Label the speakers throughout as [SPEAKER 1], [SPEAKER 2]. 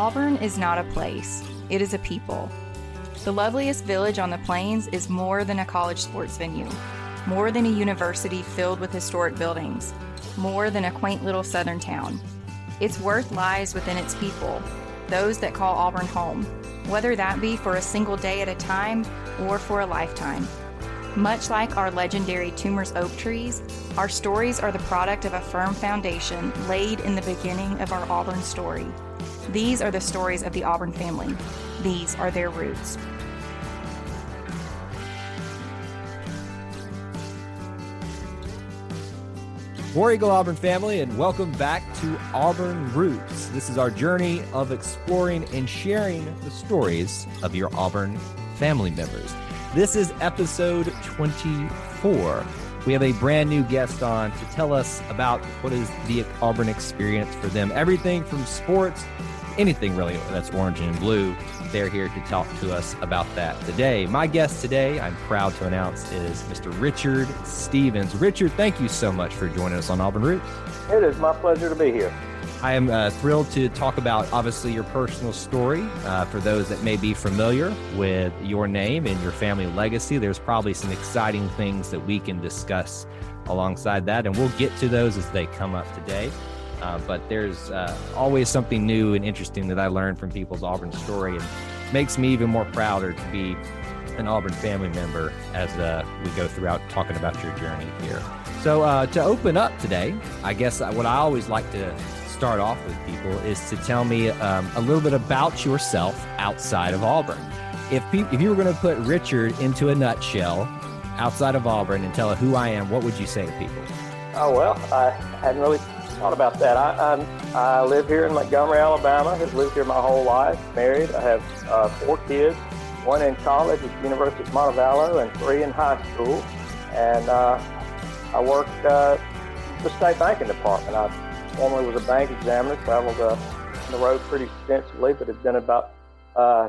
[SPEAKER 1] Auburn is not a place, it is a people. The loveliest village on the plains is more than a college sports venue, more than a university filled with historic buildings, more than a quaint little southern town. Its worth lies within its people, those that call Auburn home, whether that be for a single day at a time or for a lifetime. Much like our legendary Toomer's oak trees, our stories are the product of a firm foundation laid in the beginning of our Auburn story. These are the stories of the Auburn family. These are their roots.
[SPEAKER 2] War Eagle Auburn family, and welcome back to Auburn Roots. This is our journey of exploring and sharing the stories of your Auburn family members. This is episode 24. We have a brand new guest on to tell us about what is the Auburn experience for them. Everything from sports, anything really that's orange and blue. They're here to talk to us about that today. My guest today, I'm proud to announce, is Mr. Richard Stevens. Richard, thank you so much for joining us on Auburn Roots.
[SPEAKER 3] It is my pleasure to be here.
[SPEAKER 2] I am uh, thrilled to talk about obviously your personal story. Uh, for those that may be familiar with your name and your family legacy, there's probably some exciting things that we can discuss alongside that, and we'll get to those as they come up today. Uh, but there's uh, always something new and interesting that I learned from people's Auburn story, and makes me even more prouder to be an Auburn family member as uh, we go throughout talking about your journey here. So uh, to open up today, I guess what I always like to start off with people is to tell me um, a little bit about yourself outside of Auburn. If pe- if you were going to put Richard into a nutshell outside of Auburn and tell who I am, what would you say to people?
[SPEAKER 3] Oh well, I hadn't really thought about that. I, I, I live here in Montgomery, Alabama. Have lived here my whole life. Married. I have uh, four kids. One in college at the University of Montevallo, and three in high school. And uh, I work uh, the state banking department. I formerly was a bank examiner. Traveled uh, the road pretty extensively, but it's been about uh,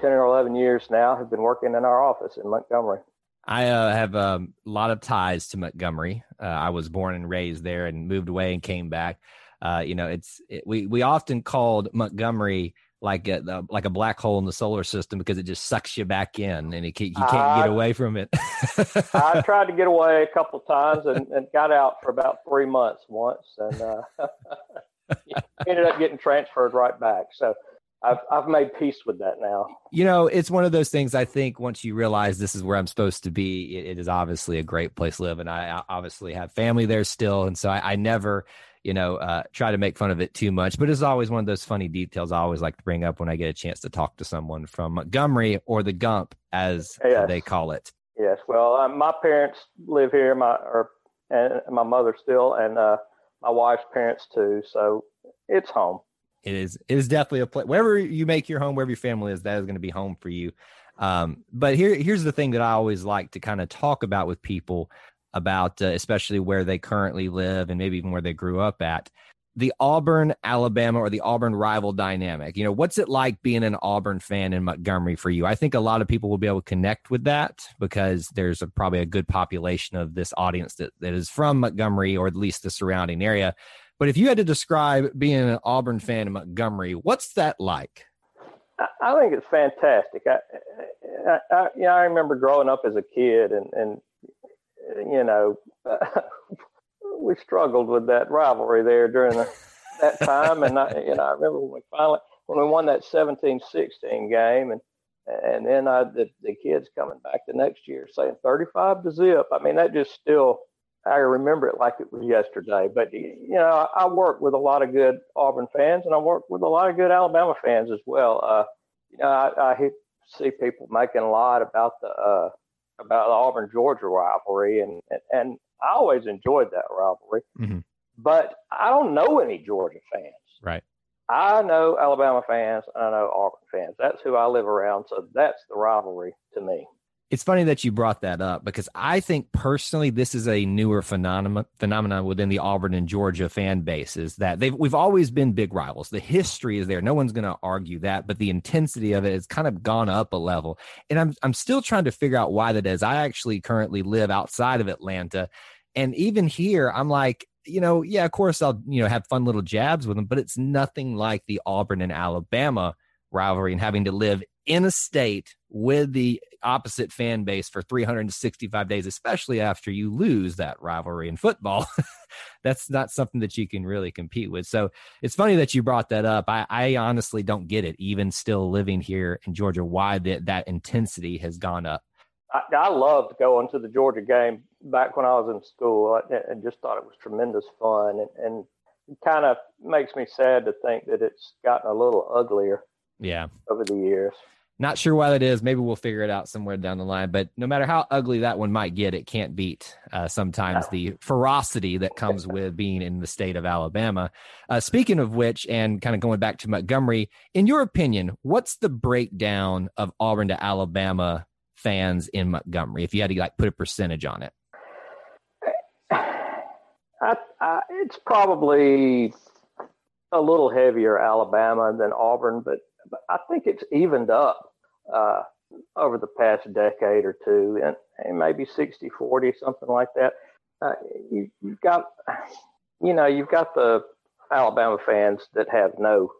[SPEAKER 3] ten or eleven years now. Have been working in our office in Montgomery.
[SPEAKER 2] I uh, have um, a lot of ties to Montgomery. Uh, I was born and raised there, and moved away and came back. Uh, you know, it's it, we we often called Montgomery like a the, like a black hole in the solar system because it just sucks you back in, and it, you can't get away from it.
[SPEAKER 3] I tried to get away a couple of times and, and got out for about three months once, and uh, ended up getting transferred right back. So I've I've made peace with that now.
[SPEAKER 2] You know, it's one of those things. I think once you realize this is where I'm supposed to be, it, it is obviously a great place to live, and I, I obviously have family there still, and so I, I never, you know, uh, try to make fun of it too much. But it's always one of those funny details I always like to bring up when I get a chance to talk to someone from Montgomery or the Gump, as
[SPEAKER 3] Yes.
[SPEAKER 2] they call it.
[SPEAKER 3] Yes, well, uh, my parents live here. My or and my mother still, and uh, my wife's parents too. So it's home.
[SPEAKER 2] It is. It is definitely a place. Wherever you make your home, wherever your family is, that is going to be home for you. Um, but here, here's the thing that I always like to kind of talk about with people about, uh, especially where they currently live and maybe even where they grew up at. The Auburn, Alabama, or the Auburn rival dynamic. You know, what's it like being an Auburn fan in Montgomery for you? I think a lot of people will be able to connect with that because there's a, probably a good population of this audience that, that is from Montgomery or at least the surrounding area. But if you had to describe being an Auburn fan in Montgomery, what's that like?
[SPEAKER 3] I, think it's fantastic. I, I, I, you know, I remember growing up as a kid, and and you know, we struggled with that rivalry there during the, that time. And I, you know, I remember when we finally when we won that 17-16 game, and and then I, the the kids coming back the next year saying 35 to zip. I mean, that just still I remember it like it was yesterday. But you know, I work with a lot of good Auburn fans, and I work with a lot of good Alabama fans as well. Uh, you know, I, I see people making a lot about the uh, about the Auburn Georgia rivalry, and, and and I always enjoyed that rivalry. Mm-hmm. But I don't know any Georgia fans.
[SPEAKER 2] Right.
[SPEAKER 3] I know Alabama fans. I know Auburn fans. That's who I live around. So that's the rivalry to me.
[SPEAKER 2] It's funny that you brought that up because I think personally this is a newer phenomenon phenomenon within the Auburn and Georgia fan bases that they've we've always been big rivals. The history is there. No one's going to argue that, but the intensity of it has kind of gone up a level. And I'm I'm still trying to figure out why that is. I actually currently live outside of Atlanta and even here I'm like you know, yeah, of course I'll, you know, have fun little jabs with them, but it's nothing like the Auburn and Alabama rivalry and having to live in a state with the opposite fan base for 365 days, especially after you lose that rivalry in football. That's not something that you can really compete with. So it's funny that you brought that up. I, I honestly don't get it, even still living here in Georgia, why that, that intensity has gone up.
[SPEAKER 3] I, I loved going to the Georgia game back when I was in school and just thought it was tremendous fun. And, and it kind of makes me sad to think that it's gotten a little uglier.
[SPEAKER 2] Yeah.
[SPEAKER 3] Over the years.
[SPEAKER 2] Not sure why that is. Maybe we'll figure it out somewhere down the line. But no matter how ugly that one might get, it can't beat uh, sometimes the ferocity that comes with being in the state of Alabama. Uh, speaking of which, and kind of going back to Montgomery, in your opinion, what's the breakdown of Auburn to Alabama fans in Montgomery? If you had to like put a percentage on it,
[SPEAKER 3] I, I, it's probably a little heavier Alabama than Auburn, but, but I think it's evened up uh, over the past decade or two, and, and maybe 60 40, something like that. Uh, you, you've got, you know, you've got the Alabama fans that have no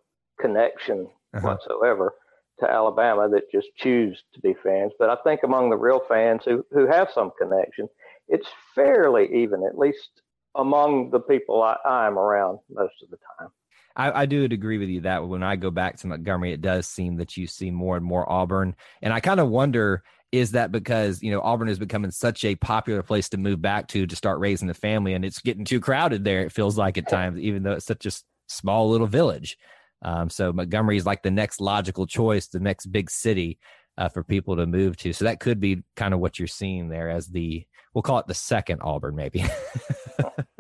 [SPEAKER 3] connection uh-huh. whatsoever to Alabama that just choose to be fans. But I think among the real fans who, who have some connection, it's fairly even, at least among the people I, I'm around most of the time.
[SPEAKER 2] I, I, do agree with you that when I go back to Montgomery, it does seem that you see more and more Auburn. And I kind of wonder is that because, you know, Auburn is becoming such a popular place to move back to to start raising the family and it's getting too crowded there, it feels like at times, even though it's such a small little village. Um, so Montgomery is like the next logical choice, the next big city uh, for people to move to. So that could be kind of what you're seeing there as the, we'll call it the second Auburn, maybe.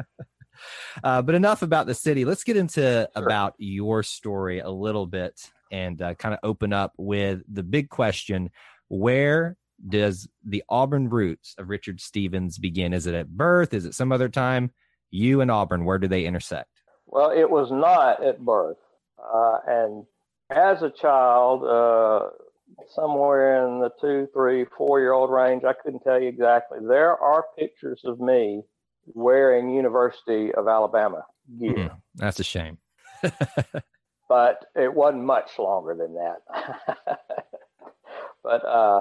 [SPEAKER 2] uh, but enough about the city. Let's get into sure. about your story a little bit and uh, kind of open up with the big question where does the Auburn roots of Richard Stevens begin? Is it at birth? Is it some other time? You and Auburn, where do they intersect?
[SPEAKER 3] Well, it was not at birth. Uh, and as a child, uh, somewhere in the two, three, four year old range, I couldn't tell you exactly. There are pictures of me wearing University of Alabama gear. Mm,
[SPEAKER 2] that's a shame.
[SPEAKER 3] but it wasn't much longer than that. but uh,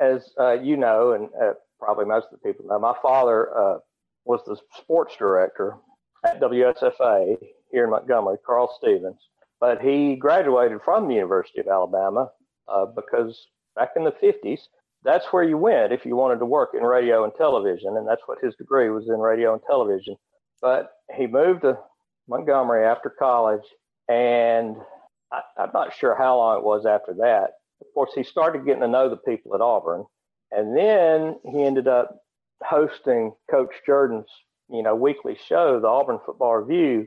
[SPEAKER 3] as uh, you know, and uh, probably most of the people know, my father uh, was the sports director at WSFA here in Montgomery, Carl Stevens. But he graduated from the University of Alabama uh, because back in the 50s, that's where you went if you wanted to work in radio and television, and that's what his degree was in radio and television. But he moved to Montgomery after college, and I, I'm not sure how long it was after that. Of course, he started getting to know the people at Auburn, and then he ended up hosting Coach Jordan's, you know, weekly show, the Auburn Football Review,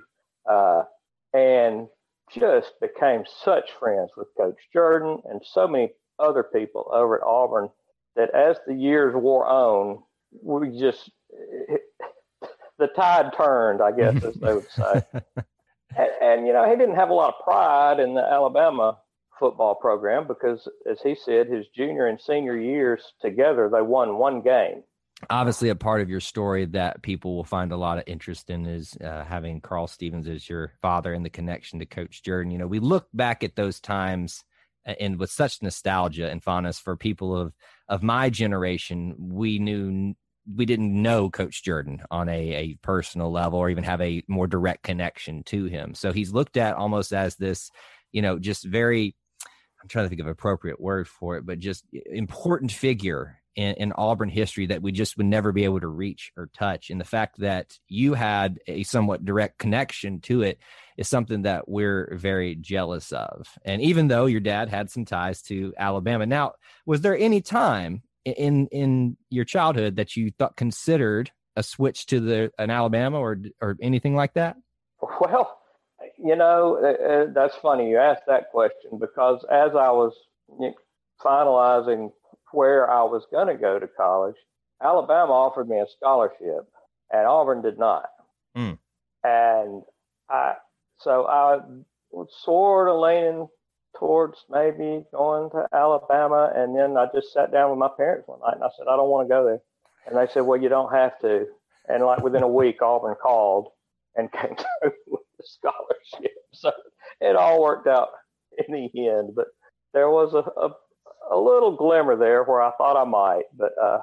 [SPEAKER 3] uh, and just became such friends with Coach Jordan and so many other people over at Auburn that as the years wore on, we just the tide turned, I guess, as they would say. and, and, you know, he didn't have a lot of pride in the Alabama football program because, as he said, his junior and senior years together, they won one game.
[SPEAKER 2] Obviously, a part of your story that people will find a lot of interest in is uh, having Carl Stevens as your father and the connection to Coach Jordan. You know, we look back at those times and with such nostalgia and fondness for people of of my generation we knew we didn't know coach jordan on a, a personal level or even have a more direct connection to him so he's looked at almost as this you know just very i'm trying to think of appropriate word for it but just important figure in, in, Auburn history that we just would never be able to reach or touch. And the fact that you had a somewhat direct connection to it is something that we're very jealous of. And even though your dad had some ties to Alabama, now was there any time in in your childhood that you thought considered a switch to the an Alabama or or anything like that?
[SPEAKER 3] Well, you know, uh, uh that's funny you asked that question because as I was finalizing where I was going to go to college, Alabama offered me a scholarship, and Auburn did not. Mm. And I, so I was sort of leaning towards maybe going to Alabama, and then I just sat down with my parents one night and I said, I don't want to go there. And they said, Well, you don't have to. And like within a week, Auburn called and came through with the scholarship. So it all worked out in the end. But there was a, a a little glimmer there where I thought I might, but uh,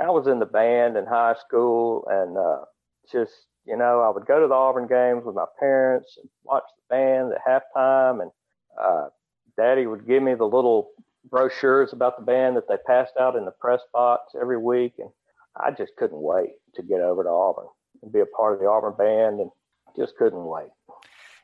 [SPEAKER 3] I was in the band in high school and uh, just, you know, I would go to the Auburn games with my parents and watch the band at halftime. And uh, daddy would give me the little brochures about the band that they passed out in the press box every week. And I just couldn't wait to get over to Auburn and be a part of the Auburn band and just couldn't wait.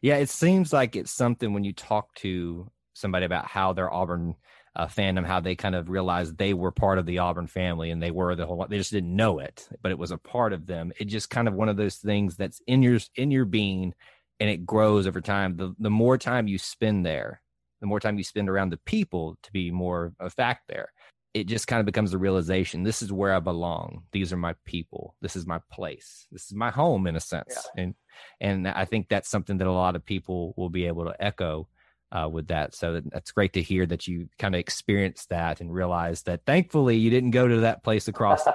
[SPEAKER 2] Yeah, it seems like it's something when you talk to somebody about how their Auburn uh, fandom, how they kind of realized they were part of the Auburn family and they were the whole. They just didn't know it, but it was a part of them. It just kind of one of those things that's in your in your being, and it grows over time. The the more time you spend there, the more time you spend around the people to be more a fact there. It just kind of becomes a realization. This is where I belong. These are my people. This is my place. This is my home in a sense. Yeah. And and I think that's something that a lot of people will be able to echo uh, with that. So that's great to hear that you kind of experienced that and realized that thankfully you didn't go to that place across the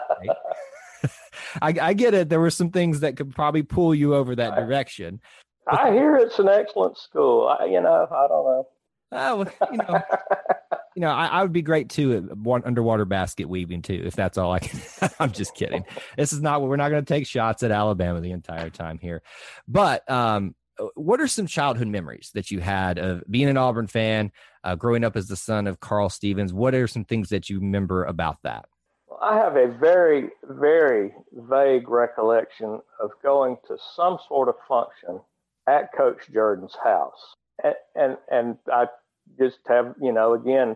[SPEAKER 2] I, I, get it. There were some things that could probably pull you over that direction.
[SPEAKER 3] I hear it's an excellent school. I, you know, I don't know.
[SPEAKER 2] Oh, you know, you know, I, I, would be great too at one underwater basket weaving too, if that's all I can. I'm just kidding. This is not what we're not going to take shots at Alabama the entire time here, but um, what are some childhood memories that you had of being an Auburn fan, uh, growing up as the son of Carl Stevens? What are some things that you remember about that?
[SPEAKER 3] Well, I have a very, very vague recollection of going to some sort of function at Coach Jordan's house. And, and, and I just have, you know, again,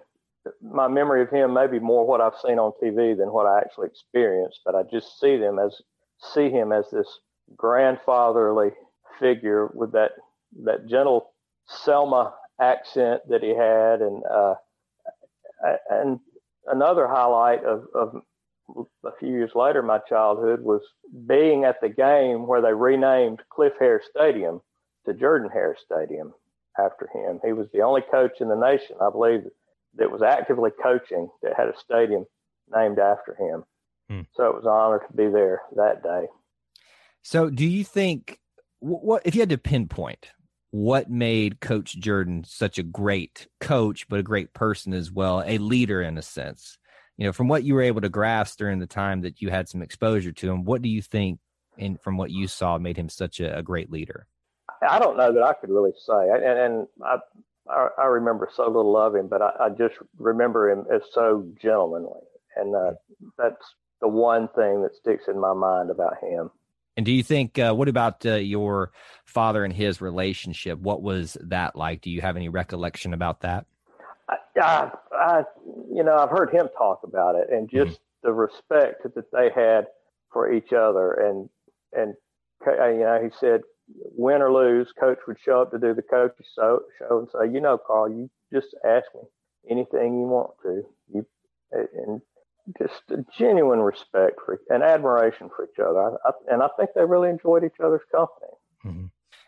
[SPEAKER 3] my memory of him may be more what I've seen on TV than what I actually experienced, but I just see them as see him as this grandfatherly figure with that that gentle Selma accent that he had, and uh, and another highlight of, of a few years later, my childhood was being at the game where they renamed Cliff Hare Stadium to Jordan Hare Stadium after him. He was the only coach in the nation, I believe, that was actively coaching that had a stadium named after him. Hmm. So it was an honor to be there that day.
[SPEAKER 2] So, do you think what if you had to pinpoint what made Coach Jordan such a great coach, but a great person as well, a leader in a sense? You know, from what you were able to grasp during the time that you had some exposure to him, what do you think, and from what you saw, made him such a, a great leader?
[SPEAKER 3] I don't know that I could really say, and, and I, I, I remember so little of him, but I, I just remember him as so gentlemanly, and uh, that's the one thing that sticks in my mind about him.
[SPEAKER 2] And do you think, uh, what about uh, your father and his relationship? What was that like? Do you have any recollection about that?
[SPEAKER 3] I, I, you know, I've heard him talk about it and just mm-hmm. the respect that they had for each other. And, and, uh, you know, he said, win or lose, coach would show up to do the coach's show, show and say, you know, Carl, you just ask me anything you want to. You, and just a genuine respect for and admiration for each other. I, I, and I think they really enjoyed each other's company.
[SPEAKER 2] Mm-hmm.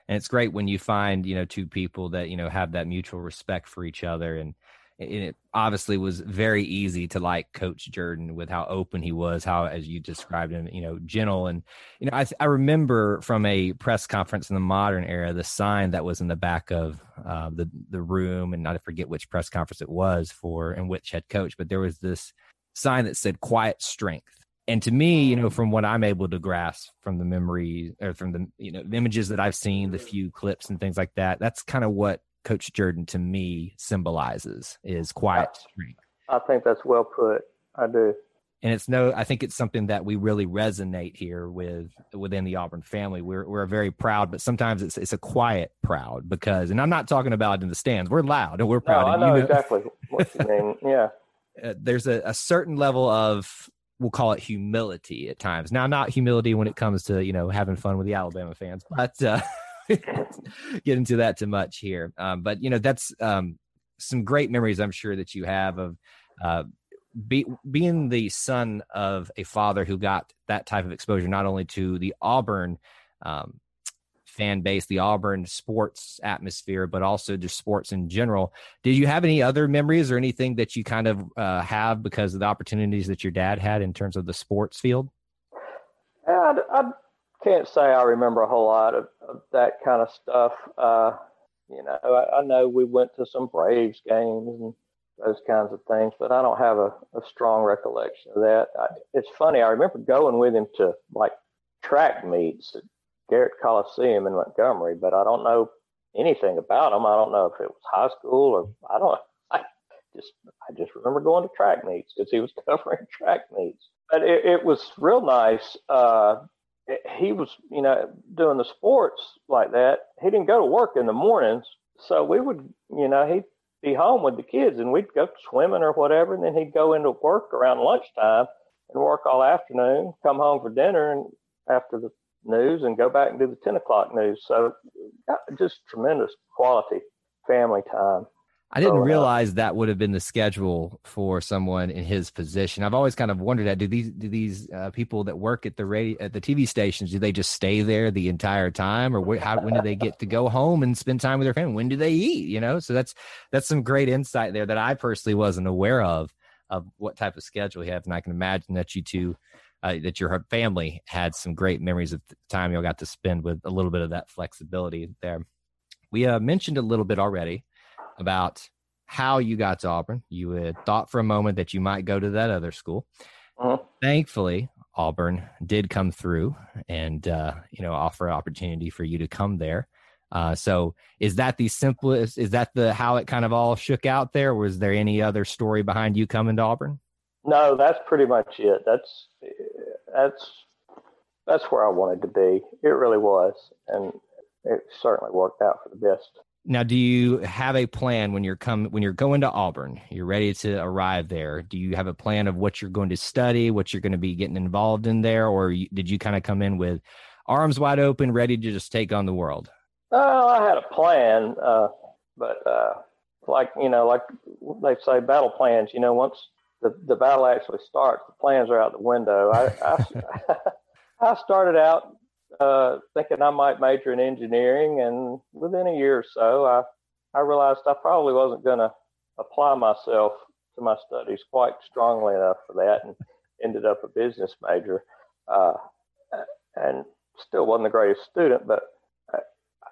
[SPEAKER 2] And it's great when you find, you know, two people that, you know, have that mutual respect for each other. And, and it obviously was very easy to like Coach Jordan with how open he was, how, as you described him, you know, gentle. And, you know, I, I remember from a press conference in the modern era, the sign that was in the back of uh, the, the room, and I forget which press conference it was for and which head coach, but there was this sign that said quiet strength. And to me, you know, mm. from what I'm able to grasp from the memory or from the, you know, the images that I've seen, the mm. few clips and things like that, that's kind of what Coach Jordan to me symbolizes is quiet strength.
[SPEAKER 3] I think that's well put. I do.
[SPEAKER 2] and it's no i think it's something that we really resonate here with within the auburn family we're we're very proud but sometimes it's it's a quiet proud because and i'm not talking about in the stands we're loud and we're proud
[SPEAKER 3] no, i know,
[SPEAKER 2] you know
[SPEAKER 3] exactly what you mean yeah
[SPEAKER 2] uh, there's a, a certain level of we'll call it humility at times. Now not humility when it comes to you know having fun with the alabama fans but uh get into that too much here. Um but you know that's um some great memories i'm sure that you have of uh be, being the son of a father who got that type of exposure, not only to the Auburn um, fan base, the Auburn sports atmosphere, but also just sports in general. Did you have any other memories or anything that you kind of uh, have because of the opportunities that your dad had in terms of the sports field?
[SPEAKER 3] I, I can't say I remember a whole lot of, of that kind of stuff. Uh, you know, I, I know we went to some Braves games and those kinds of things, but I don't have a, a strong recollection of that. I, it's funny, I remember going with him to like track meets Garrett Coliseum in Montgomery, but I don't know anything about them. I don't know if it was high school or I don't. I just I just remember going to track meets because he was covering track meets. But it, it was real nice. Uh, it, he was, you know, doing the sports like that. He didn't go to work in the mornings, so we would, you know, he'd be home with the kids and we'd go swimming or whatever. And then he'd go into work around lunchtime and work all afternoon, come home for dinner and after the news and go back and do the 10 o'clock news. So just tremendous quality family time.
[SPEAKER 2] I didn't realize that would have been the schedule for someone in his position. I've always kind of wondered that. Do these do these uh, people that work at the radio at the TV stations do they just stay there the entire time, or wh- how, when do they get to go home and spend time with their family? When do they eat? You know, so that's that's some great insight there that I personally wasn't aware of of what type of schedule he had, and I can imagine that you two. Uh, that your family had some great memories of the time you all got to spend with a little bit of that flexibility there. We uh, mentioned a little bit already about how you got to Auburn. You had thought for a moment that you might go to that other school. Uh-huh. Thankfully, Auburn did come through and uh, you know offer an opportunity for you to come there. Uh, so is that the simplest? Is that the how it kind of all shook out there? Was there any other story behind you coming to Auburn?
[SPEAKER 3] No, that's pretty much it. That's that's that's where I wanted to be. It really was, and it certainly worked out for the best.
[SPEAKER 2] Now, do you have a plan when you're come when you're going to Auburn? You're ready to arrive there. Do you have a plan of what you're going to study, what you're going to be getting involved in there, or you, did you kind of come in with arms wide open, ready to just take on the world?
[SPEAKER 3] Oh, I had a plan, uh, but uh, like you know, like they say, battle plans. You know, once the, the battle actually starts, the plans are out the window. I I, I started out uh, thinking I might major in engineering, and within a year or so, I I realized I probably wasn't going to apply myself to my studies quite strongly enough for that, and ended up a business major, uh, and still wasn't the greatest student, but I,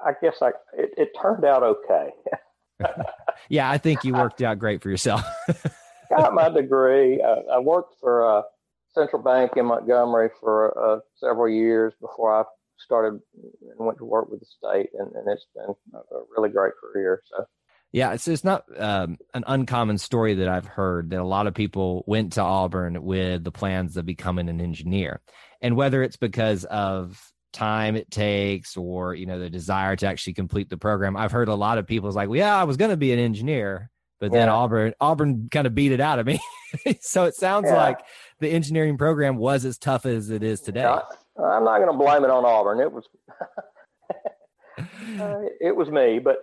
[SPEAKER 3] I guess I it, it turned out okay.
[SPEAKER 2] yeah, I think you worked out great for yourself.
[SPEAKER 3] Got my degree. I, I worked for uh, Central Bank in Montgomery for uh, several years before I started and went to work with the state, and, and it's been a really great career. So.
[SPEAKER 2] Yeah, it's it's not um, an uncommon story that I've heard that a lot of people went to Auburn with the plans of becoming an engineer, and whether it's because of time it takes or you know the desire to actually complete the program, I've heard a lot of people's like, well, "Yeah, I was going to be an engineer, but then yeah. Auburn Auburn kind of beat it out of me." so it sounds yeah. like the engineering program was as tough as it is today.
[SPEAKER 3] Yeah, I'm not going to blame it on Auburn. It was uh, it was me, but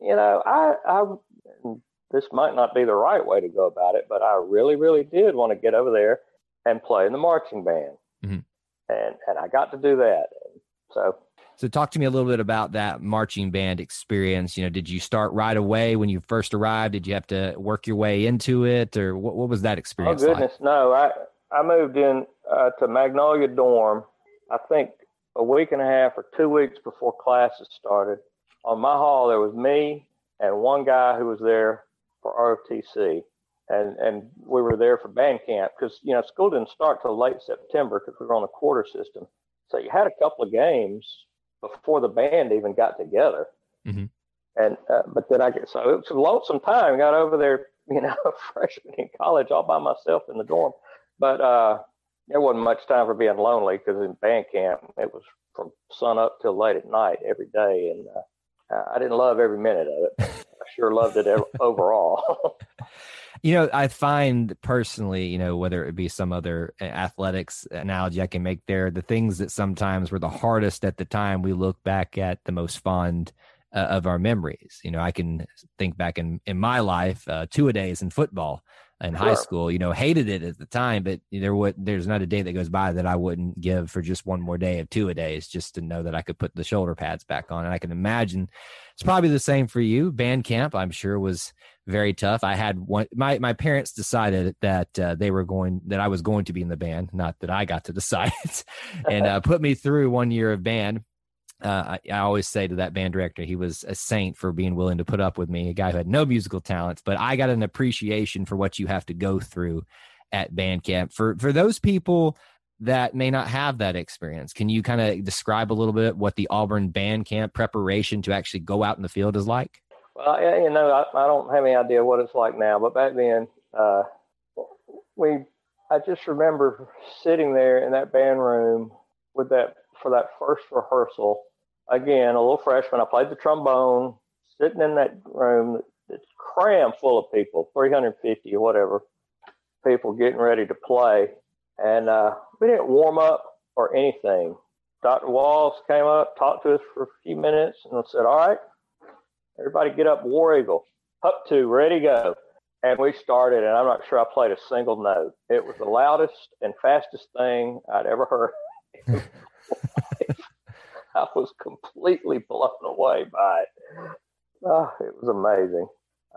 [SPEAKER 3] you know, I, I this might not be the right way to go about it, but I really, really did want to get over there and play in the marching band, mm-hmm. and and I got to do that. So
[SPEAKER 2] so talk to me a little bit about that marching band experience. You know, did you start right away when you first arrived? Did you have to work your way into it, or what, what was that experience?
[SPEAKER 3] Oh goodness,
[SPEAKER 2] like?
[SPEAKER 3] no. I I moved in uh, to Magnolia Dorm. I think a week and a half or two weeks before classes started. On my hall, there was me and one guy who was there for ROTC, and and we were there for band camp because you know school didn't start till late September because we were on a quarter system. So you had a couple of games before the band even got together. Mm-hmm. And uh, but then I get so it was a lonesome time. Got over there, you know, freshman in college all by myself in the dorm. but uh, there wasn't much time for being lonely because in band camp it was from sun up till late at night every day, and uh, I didn't love every minute of it. I sure loved it overall.
[SPEAKER 2] you know, I find personally, you know, whether it be some other athletics analogy I can make there, the things that sometimes were the hardest at the time, we look back at the most fond uh, of our memories. You know, I can think back in in my life, uh, two a days in football in sure. high school. You know, hated it at the time, but there would there's not a day that goes by that I wouldn't give for just one more day of two a days, just to know that I could put the shoulder pads back on. And I can imagine it's probably the same for you. Band camp, I'm sure, was very tough. I had one. My my parents decided that uh, they were going that I was going to be in the band, not that I got to decide, and uh, put me through one year of band uh, I, I, always say to that band director, he was a saint for being willing to put up with me, a guy who had no musical talents, but I got an appreciation for what you have to go through at band camp. For for those people that may not have that experience, can you kind of describe a little bit what the Auburn band camp preparation to actually go out in the field is like?
[SPEAKER 3] Well, you know, I, I don't have any idea what it's like now, but back then, uh, we, I just remember sitting there in that band room with that for that first rehearsal again, a little freshman. I played the trombone, sitting in that room that's crammed full of people, 350 or whatever people getting ready to play. And uh, we didn't warm up or anything. Dr. Walls came up, talked to us for a few minutes, and said, All right, everybody get up, War Eagle, up to, ready, go. And we started, and I'm not sure I played a single note. It was the loudest and fastest thing I'd ever heard. I was completely blown away by it. Oh, it was amazing.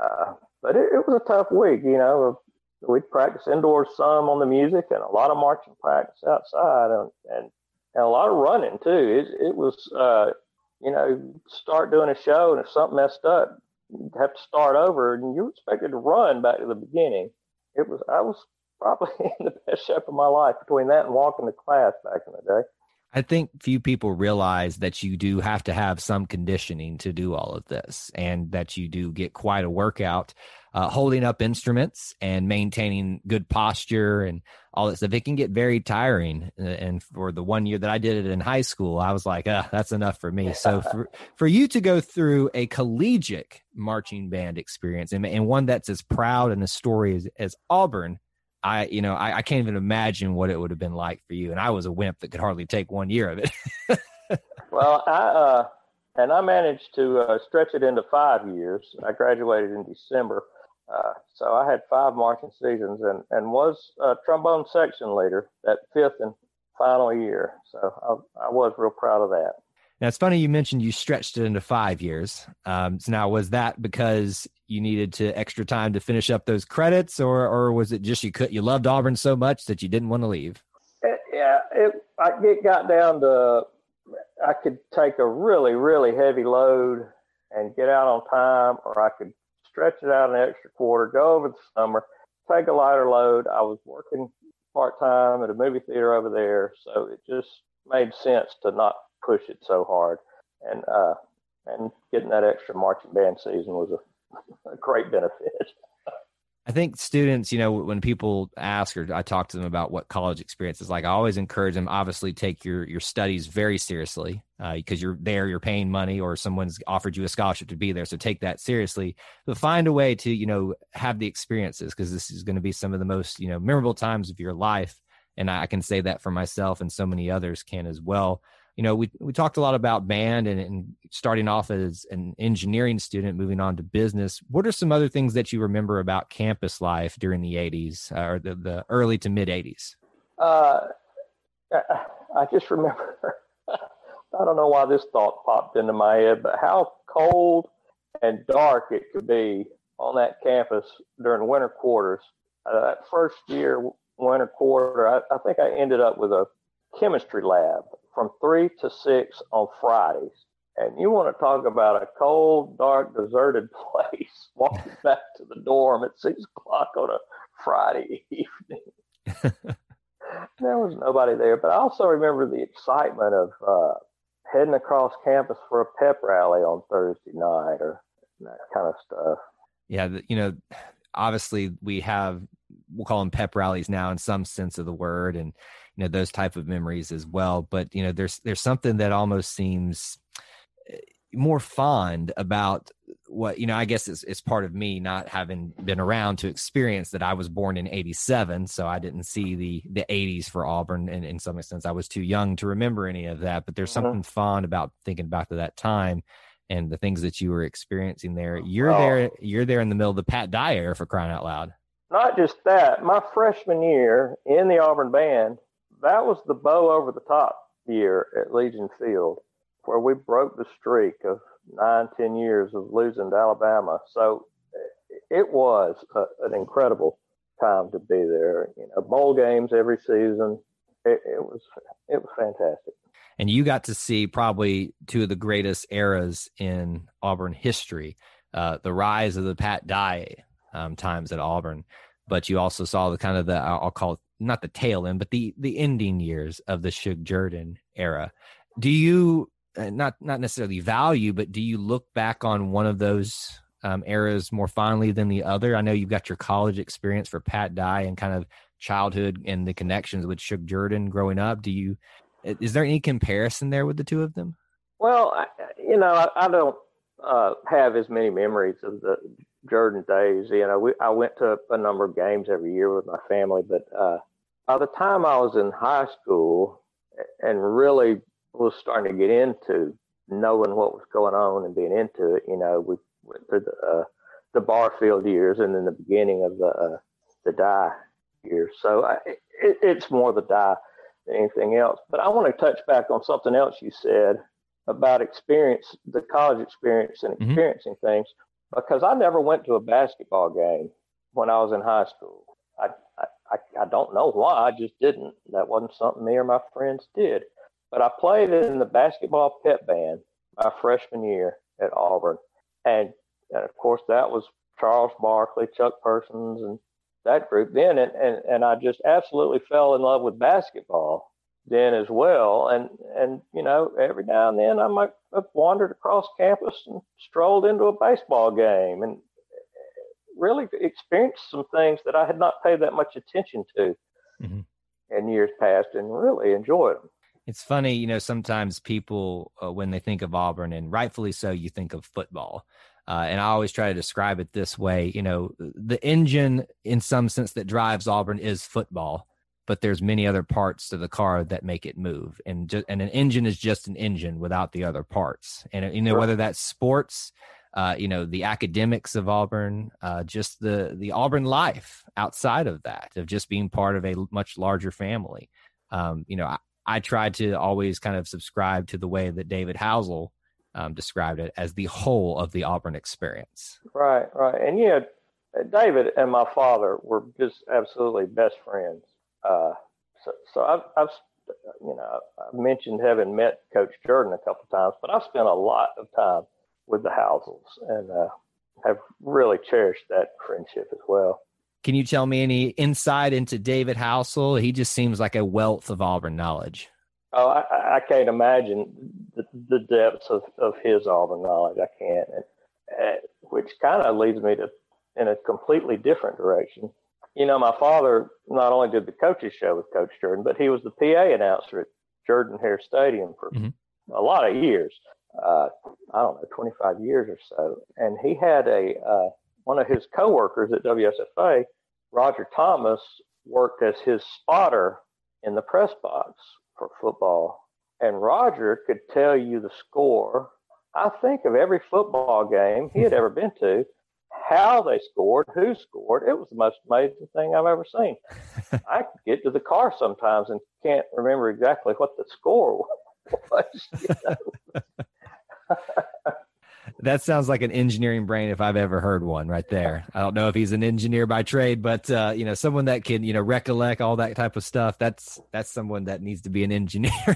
[SPEAKER 3] Uh, but it, it, was a tough week, you know. We'd practice indoors some on the music and a lot of marching practice outside and, and, and a lot of running too. It, it was, uh, you know, start doing a show and if something messed up, you'd have to start over and you're expected to run back to the beginning. It was, I was probably in the best shape of my life between that and walking to class back in the day.
[SPEAKER 2] I think few people realize that you do have to have some conditioning to do all of this and that you do get quite a workout uh, holding up instruments and maintaining good posture and all that stuff. It can get very tiring. Uh, and for the one year that I did it in high school, I was like, uh, that's enough for me. So for, for you to go through a collegiate marching band experience and, and one that's as proud and as story as, as Auburn, I, you know, I, I, can't even imagine what it would have been like for you. And I was a wimp that could hardly take one year of it.
[SPEAKER 3] well, I, uh, and I managed to uh, stretch it into five years. I graduated in December. Uh, so I had five marching seasons and, and was a trombone section leader that fifth and final year. So I, I was real proud of that.
[SPEAKER 2] Now it's funny you mentioned you stretched it into five years. Um, so now was that because you needed to extra time to finish up those credits, or or was it just you could you loved Auburn so much that you didn't want to leave?
[SPEAKER 3] It, yeah, it I, it got down to I could take a really really heavy load and get out on time, or I could stretch it out an extra quarter, go over the summer, take a lighter load. I was working part time at a movie theater over there, so it just made sense to not push it so hard. And uh, and getting that extra marching band season was a, a great benefit.
[SPEAKER 2] I think students, you know, when people ask or I talk to them about what college experience is like, I always encourage them. Obviously, take your your studies very seriously because uh, you're there, you're paying money, or someone's offered you a scholarship to be there. So take that seriously, but find a way to you know have the experiences because this is going to be some of the most you know memorable times of your life, and I can say that for myself and so many others can as well you know, we we talked a lot about band and, and, starting off as an engineering student, moving on to business. What are some other things that you remember about campus life during the '80s uh, or the, the early to mid '80s?
[SPEAKER 3] Uh, I just remember. I don't know why this thought popped into my head, but how cold and dark it could be on that campus during winter quarters. Uh, that first year, winter quarter, I, I think I ended up with a chemistry lab from three to six on Fridays. And you want to talk about a cold, dark, deserted place, walking back to the dorm at six o'clock on a Friday evening. there was nobody there, but I also remember the excitement of uh, heading across campus for a pep rally on Thursday night or that kind of stuff.
[SPEAKER 2] Yeah, you know, obviously we have we'll call them pep rallies now in some sense of the word, and you know those type of memories as well. But you know, there's there's something that almost seems eh, more fond about what you know i guess it's, it's part of me not having been around to experience that i was born in 87 so i didn't see the the 80s for auburn and in some sense i was too young to remember any of that but there's mm-hmm. something fond about thinking back to that time and the things that you were experiencing there you're oh. there you're there in the middle of the pat dye era for crying out loud
[SPEAKER 3] not just that my freshman year in the auburn band that was the Bo over the top year at legion field where we broke the streak of nine, ten years of losing to Alabama. So it was a, an incredible time to be there. You know, bowl games every season. It, it was it was fantastic.
[SPEAKER 2] And you got to see probably two of the greatest eras in Auburn history, uh, the rise of the Pat Dye um, times at Auburn. But you also saw the kind of the I'll call it not the tail end, but the the ending years of the Shug Jordan era. Do you uh, not not necessarily value, but do you look back on one of those um, eras more fondly than the other? I know you've got your college experience for Pat Dye and kind of childhood and the connections with Shug Jordan growing up. Do you is there any comparison there with the two of them?
[SPEAKER 3] Well, I, you know, I, I don't uh, have as many memories of the Jordan days. You know, we, I went to a number of games every year with my family, but uh, by the time I was in high school and really was starting to get into knowing what was going on and being into it. You know, we went through the uh, the Barfield years and then the beginning of the uh, the Dye years. So I, it, it's more the Dye than anything else. But I want to touch back on something else you said about experience, the college experience and mm-hmm. experiencing mm-hmm. things, because I never went to a basketball game when I was in high school. I, I, I don't know why. I just didn't. That wasn't something me or my friends did. But I played in the basketball pep band my freshman year at Auburn. And, and of course, that was Charles Barkley, Chuck Persons, and that group then. And, and, and I just absolutely fell in love with basketball then as well. And, and, you know, every now and then I might have wandered across campus and strolled into a baseball game and really experienced some things that I had not paid that much attention to mm-hmm. in years past and really enjoyed them.
[SPEAKER 2] It's funny, you know, sometimes people, uh, when they think of Auburn, and rightfully so, you think of football. Uh, and I always try to describe it this way you know, the engine, in some sense, that drives Auburn is football, but there's many other parts to the car that make it move. And, just, and an engine is just an engine without the other parts. And, you know, whether that's sports, uh, you know the academics of Auburn, uh, just the the Auburn life outside of that, of just being part of a much larger family. Um, you know, I, I tried to always kind of subscribe to the way that David Housel um, described it as the whole of the Auburn experience.
[SPEAKER 3] Right, right. And yeah, David and my father were just absolutely best friends. Uh, so, so I've, I've, you know, I've mentioned having met Coach Jordan a couple of times, but I've spent a lot of time with the Housels and uh, have really cherished that friendship as well.
[SPEAKER 2] Can you tell me any insight into David Housel? He just seems like a wealth of Auburn knowledge.
[SPEAKER 3] Oh, I, I can't imagine the, the, depths of, of his Auburn knowledge. I can't, and, uh, which kind of leads me to in a completely different direction. You know, my father not only did the coaches show with Coach Jordan, but he was the PA announcer at Jordan Hare Stadium for mm-hmm. a lot of years. Uh, I don't know, 25 years or so. And he had a uh, one of his coworkers at WSFA Roger Thomas worked as his spotter in the press box for football. And Roger could tell you the score, I think, of every football game he had ever been to, how they scored, who scored. It was the most amazing thing I've ever seen. I get to the car sometimes and can't remember exactly what the score was. You know?
[SPEAKER 2] that sounds like an engineering brain if I've ever heard one right there. I don't know if he's an engineer by trade, but uh, you know, someone that can, you know, recollect all that type of stuff. That's that's someone that needs to be an engineer.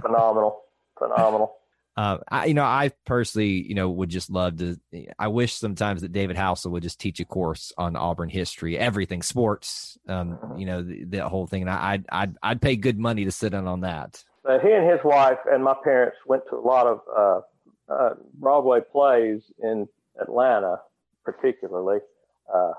[SPEAKER 3] Phenomenal. Phenomenal.
[SPEAKER 2] Uh, I, you know, I personally, you know, would just love to. I wish sometimes that David Housel would just teach a course on Auburn history, everything, sports, um, mm-hmm. you know, the, the, whole thing. And I, I'd, I'd, I'd pay good money to sit in on that.
[SPEAKER 3] He and his wife and my parents went to a lot of uh, uh, Broadway plays in Atlanta, particularly. Uh,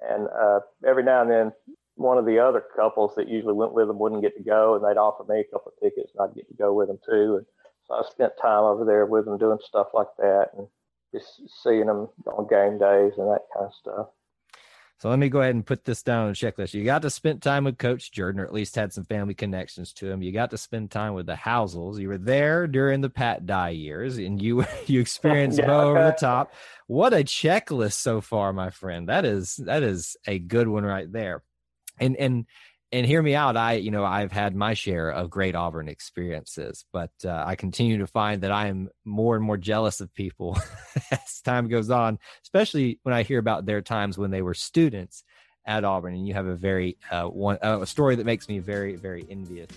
[SPEAKER 3] and uh, every now and then one of the other couples that usually went with them wouldn't get to go, and they'd offer me a couple of tickets, and I'd get to go with them too. And so I spent time over there with them doing stuff like that, and just seeing them on game days and that kind of stuff.
[SPEAKER 2] So let me go ahead and put this down on the checklist. You got to spend time with Coach Jordan, or at least had some family connections to him. You got to spend time with the Housels. You were there during the Pat Dye years, and you you experienced yeah, Bo over the top. What a checklist so far, my friend. That is that is a good one right there. And and and hear me out. I, you know, I've had my share of great Auburn experiences, but uh, I continue to find that I am more and more jealous of people as time goes on, especially when I hear about their times when they were students at Auburn. And you have a very uh, one uh, a story that makes me very, very envious.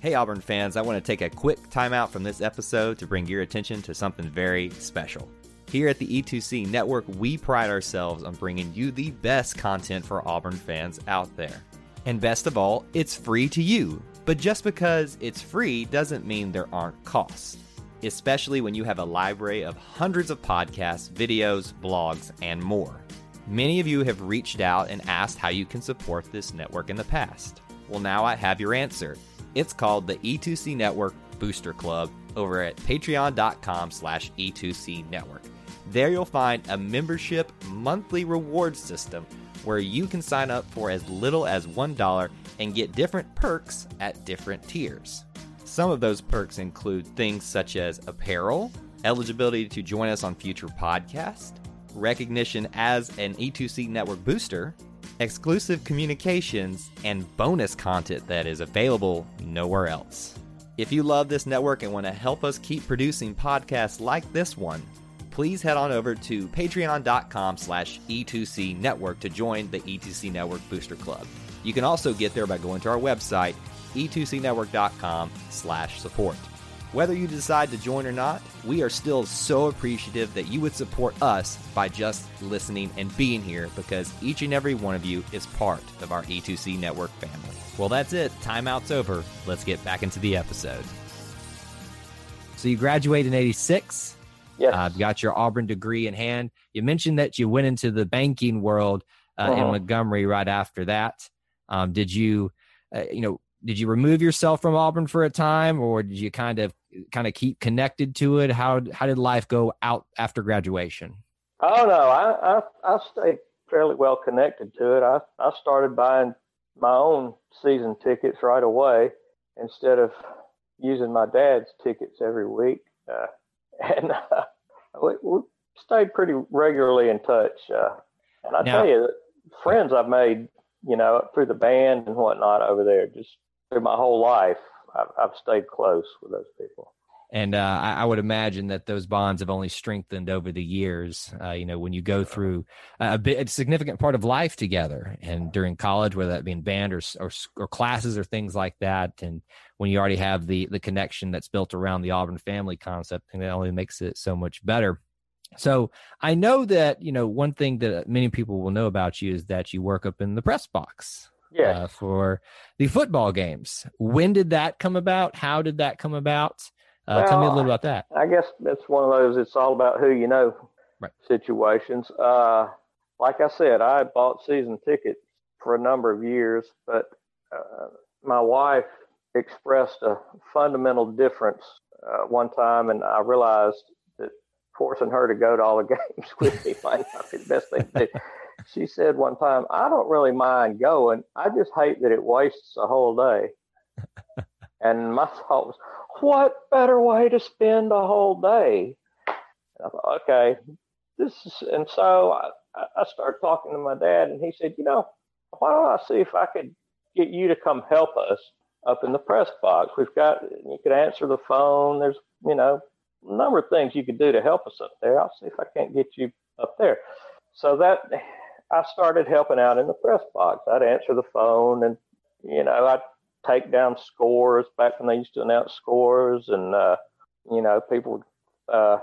[SPEAKER 2] Hey, Auburn fans! I want to take a quick timeout from this episode to bring your attention to something very special. Here at the E2C Network, we pride ourselves on bringing you the best content for Auburn fans out there. And best of all, it's free to you. But just because it's free doesn't mean there aren't costs, especially when you have a library of hundreds of podcasts, videos, blogs, and more. Many of you have reached out and asked how you can support this network in the past. Well, now I have your answer. It's called the E2C Network Booster Club over at patreon.com slash E2C Network. There you'll find a membership monthly reward system where you can sign up for as little as $1 and get different perks at different tiers. Some of those perks include things such as apparel, eligibility to join us on future podcasts, recognition as an E2C network booster, exclusive communications, and bonus content that is available nowhere else. If you love this network and want to help us keep producing podcasts like this one, please head on over to patreon.com slash E2C Network to join the E2C Network Booster Club. You can also get there by going to our website, e2cnetwork.com slash support. Whether you decide to join or not, we are still so appreciative that you would support us by just listening and being here because each and every one of you is part of our E2C Network family. Well, that's it. Timeout's over. Let's get back into the episode. So you graduate in 86.
[SPEAKER 3] Yes.
[SPEAKER 2] Uh, got your Auburn degree in hand. You mentioned that you went into the banking world uh, uh-huh. in Montgomery right after that. Um, did you, uh, you know, did you remove yourself from Auburn for a time, or did you kind of kind of keep connected to it? How how did life go out after graduation?
[SPEAKER 3] Oh no, I I, I stayed fairly well connected to it. I I started buying my own season tickets right away instead of using my dad's tickets every week. Uh, and uh, we, we, stayed pretty regularly in touch. Uh, and I now, tell you, friends I've made, you know, through the band and whatnot over there, just through my whole life, I've, I've stayed close with those people.
[SPEAKER 2] And uh, I, I, would imagine that those bonds have only strengthened over the years. Uh, you know, when you go through a, bit, a significant part of life together, and during college, whether that be in band or, or, or classes or things like that, and when you already have the the connection that's built around the Auburn family concept, and that only makes it so much better. So I know that you know one thing that many people will know about you is that you work up in the press box.
[SPEAKER 3] Yeah.
[SPEAKER 2] Uh, for the football games. When did that come about? How did that come about? Uh, well, tell me a little about that.
[SPEAKER 3] I guess that's one of those. It's all about who you know
[SPEAKER 2] right.
[SPEAKER 3] situations. Uh, like I said, I bought season tickets for a number of years, but uh, my wife expressed a fundamental difference uh, one time, and I realized that forcing her to go to all the games with me might not be the best thing to do. She said one time, "I don't really mind going. I just hate that it wastes a whole day." And my thought was, what better way to spend a whole day? And I thought, okay, this is, and so I, I started talking to my dad, and he said, you know, why don't I see if I could get you to come help us up in the press box? We've got, you could answer the phone. There's, you know, a number of things you could do to help us up there. I'll see if I can't get you up there. So that I started helping out in the press box. I'd answer the phone, and you know, I'd take down scores back when they used to announce scores, and uh, you know people would uh,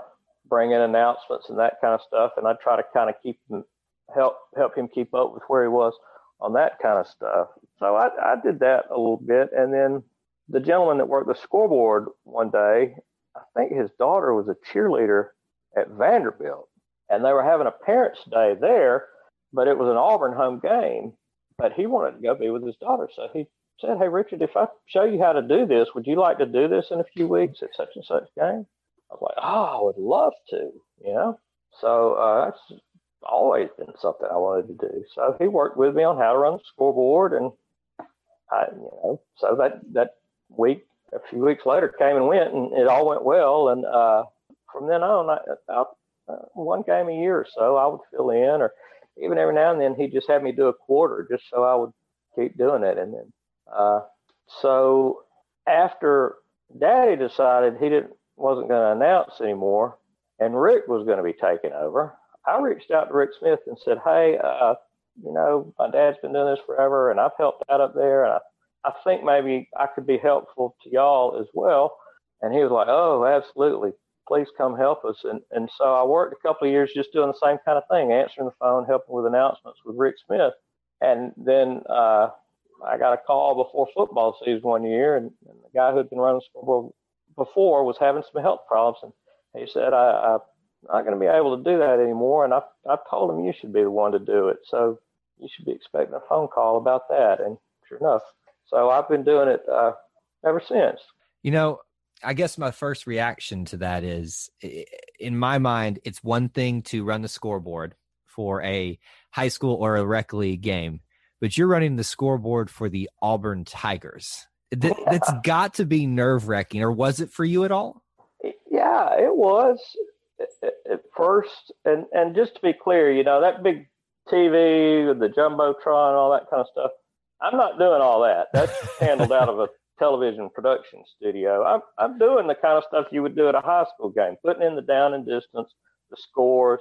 [SPEAKER 3] bring in announcements and that kind of stuff, and I'd try to kind of keep him help help him keep up with where he was on that kind of stuff. So I, I did that a little bit, and then the gentleman that worked the scoreboard one day, I think his daughter was a cheerleader at Vanderbilt, and they were having a parents' day there. but it was an Auburn home game. But he wanted to go be with his daughter, so he said, "Hey, Richard, if I show you how to do this, would you like to do this in a few weeks at such and such game?" I was like, "Oh, I would love to," you know. So uh, that's always been something I wanted to do. So he worked with me on how to run the scoreboard, and I, you know, so that that week, a few weeks later, came and went, and it all went well. And uh, from then on, I, about uh, one game a year or so, I would fill in, or even every now and then he'd just had me do a quarter, just so I would keep doing it. And then, uh, so after Daddy decided he didn't wasn't going to announce anymore, and Rick was going to be taking over, I reached out to Rick Smith and said, "Hey, uh, you know, my dad's been doing this forever, and I've helped out up there, and I, I think maybe I could be helpful to y'all as well." And he was like, "Oh, absolutely. Please come help us." And and so I worked a couple of years just doing the same kind of thing, answering the phone, helping with announcements with Rick Smith, and then uh, I got a call before football season one year, and, and the guy who'd been running the scoreboard before was having some health problems, and he said, I, I not going to be able to do that anymore. And I, I told him you should be the one to do it. So you should be expecting a phone call about that. And sure enough, so I've been doing it uh, ever since.
[SPEAKER 2] You know, I guess my first reaction to that is in my mind, it's one thing to run the scoreboard for a high school or a rec league game, but you're running the scoreboard for the Auburn Tigers. That, has got to be nerve wracking, or was it for you at all?
[SPEAKER 3] Yeah, it was at first, and and just to be clear, you know that big TV with the jumbotron and all that kind of stuff. I'm not doing all that. That's handled out of a television production studio. I'm I'm doing the kind of stuff you would do at a high school game, putting in the down and distance, the scores.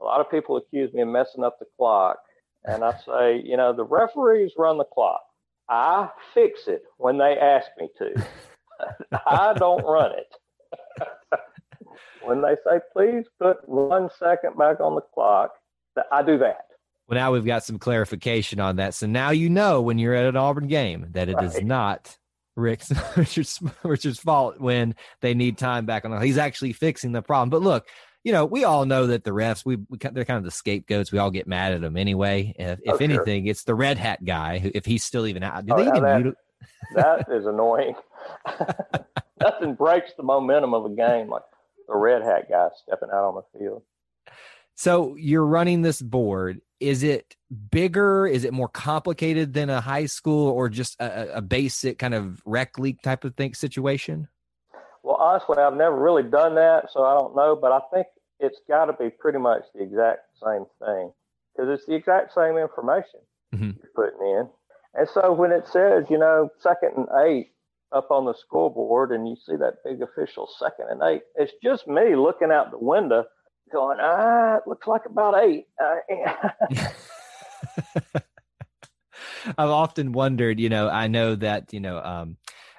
[SPEAKER 3] A lot of people accuse me of messing up the clock, and I say, you know, the referees run the clock. I fix it when they ask me to. I don't run it when they say, please put one second back on the clock, I do that.
[SPEAKER 2] Well, now we've got some clarification on that. So now you know when you're at an Auburn game that it right. is not Rick's Richard's, Richard's fault when they need time back on the. He's actually fixing the problem. But look, you know, we all know that the refs, we, we they're kind of the scapegoats. We all get mad at them anyway. If, oh, if oh, anything, sure. it's the red hat guy. Who, if he's still even out, do oh, they even?
[SPEAKER 3] That, that is annoying. Nothing breaks the momentum of a game like the red hat guy stepping out on the field.
[SPEAKER 2] So you're running this board. Is it bigger? Is it more complicated than a high school or just a, a basic kind of rec league type of thing situation?
[SPEAKER 3] Well, honestly, I've never really done that, so I don't know. But I think it's got to be pretty much the exact same thing because it's the exact same information mm-hmm. you're putting in. And so when it says, you know, second and eight, up on the scoreboard and you see that big official second and eight. It's just me looking out the window going, ah, it looks like about eight.
[SPEAKER 2] I've often wondered, you know, I know that, you know, um,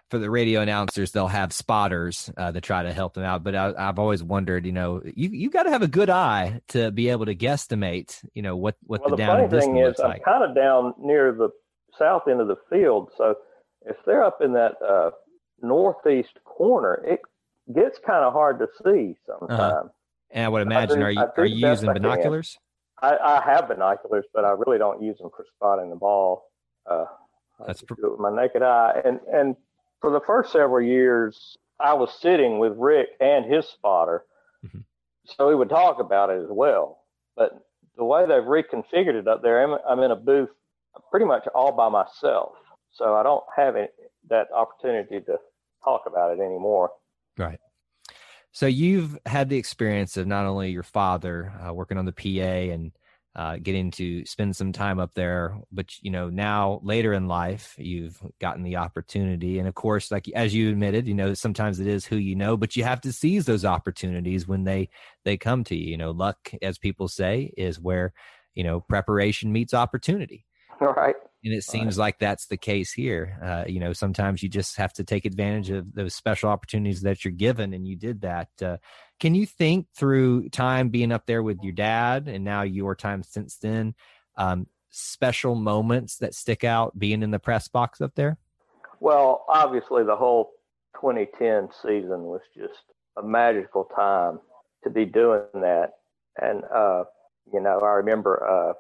[SPEAKER 2] for the radio announcers, they'll have spotters uh, to try to help them out. But I, have always wondered, you know, you you got to have a good eye to be able to guesstimate, you know, what what
[SPEAKER 3] well,
[SPEAKER 2] the,
[SPEAKER 3] the
[SPEAKER 2] down
[SPEAKER 3] thing
[SPEAKER 2] is,
[SPEAKER 3] I'm kind of down near the south end of the field, so if they're up in that uh, northeast corner, it gets kind of hard to see sometimes. Uh-huh.
[SPEAKER 2] And I would imagine, I do, are you, are you using binoculars?
[SPEAKER 3] I, I, have binoculars, but I really don't use them for spotting the ball. Uh,
[SPEAKER 2] That's pr-
[SPEAKER 3] with my naked eye. And and for the first several years, I was sitting with Rick and his spotter, mm-hmm. so we would talk about it as well. But the way they've reconfigured it up there, I'm, I'm in a booth pretty much all by myself. So I don't have any, that opportunity to talk about it anymore.
[SPEAKER 2] Right. So you've had the experience of not only your father uh, working on the PA and uh, getting to spend some time up there, but you know now later in life you've gotten the opportunity, and of course, like as you admitted, you know sometimes it is who you know, but you have to seize those opportunities when they they come to you. You know, luck, as people say, is where you know preparation meets opportunity.
[SPEAKER 3] All right
[SPEAKER 2] and it seems like that's the case here. Uh, you know, sometimes you just have to take advantage of those special opportunities that you're given, and you did that. Uh, can you think through time being up there with your dad, and now your time since then? Um, special moments that stick out being in the press box up there?
[SPEAKER 3] Well, obviously, the whole 2010 season was just a magical time to be doing that, and uh, you know, I remember uh,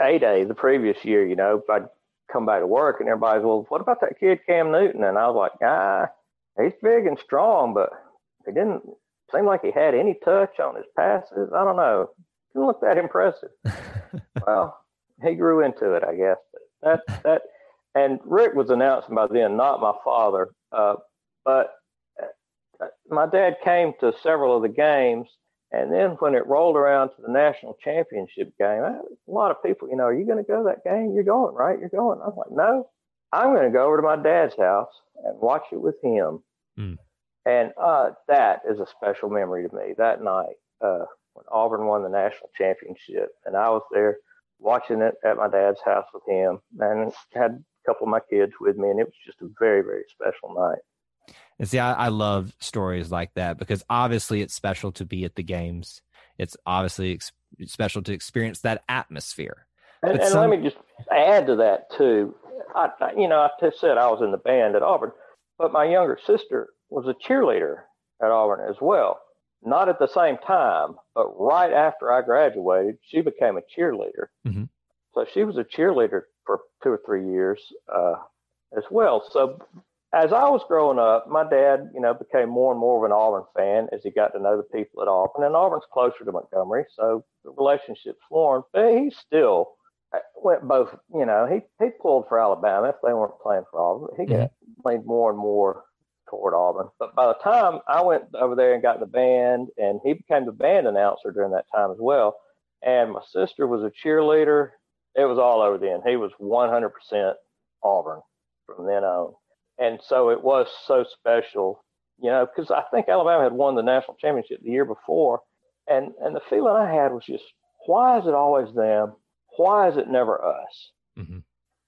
[SPEAKER 3] A Day the previous year, you know, I'd come back to work and everybody's, well, what about that kid Cam Newton? And I was like, ah, he's big and strong, but he didn't seem like he had any touch on his passes. I don't know. Didn't look that impressive. well, he grew into it, I guess. But That that and Rick was announcing by then, not my father, uh, but uh, my dad came to several of the games, and then when it rolled around to the national championship game, a lot of people, you know, are you going to go to that game? You're going, right? You're going. I'm like, no, I'm going to go over to my dad's house and watch it with him. Mm. And uh, that is a special memory to me. That night uh, when Auburn won the national championship, and I was there watching it at my dad's house with him, and had a couple of my kids with me, and it was just a very, very special night.
[SPEAKER 2] And see, I, I love stories like that because obviously it's special to be at the games. It's obviously ex- special to experience that atmosphere.
[SPEAKER 3] And, and some... let me just add to that too. I, you know, I just said I was in the band at Auburn, but my younger sister was a cheerleader at Auburn as well. Not at the same time, but right after I graduated, she became a cheerleader. Mm-hmm. So she was a cheerleader for two or three years uh, as well. So as I was growing up, my dad, you know, became more and more of an Auburn fan as he got to know the people at Auburn. And Auburn's closer to Montgomery, so the relationship formed. But he still uh, went both, you know, he, he pulled for Alabama if they weren't playing for Auburn. He mm-hmm. got played more and more toward Auburn. But by the time I went over there and got in the band, and he became the band announcer during that time as well. And my sister was a cheerleader. It was all over then. He was 100% Auburn from then on and so it was so special, you know, because I think Alabama had won the national championship the year before, and and the feeling I had was just, why is it always them? Why is it never us? Mm-hmm.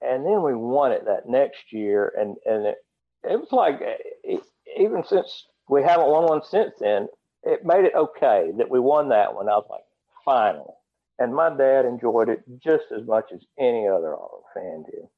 [SPEAKER 3] And then we won it that next year, and and it, it was like it, even since we haven't won one since then, it made it okay that we won that one. I was like, finally. And my dad enjoyed it just as much as any other Auburn fan did.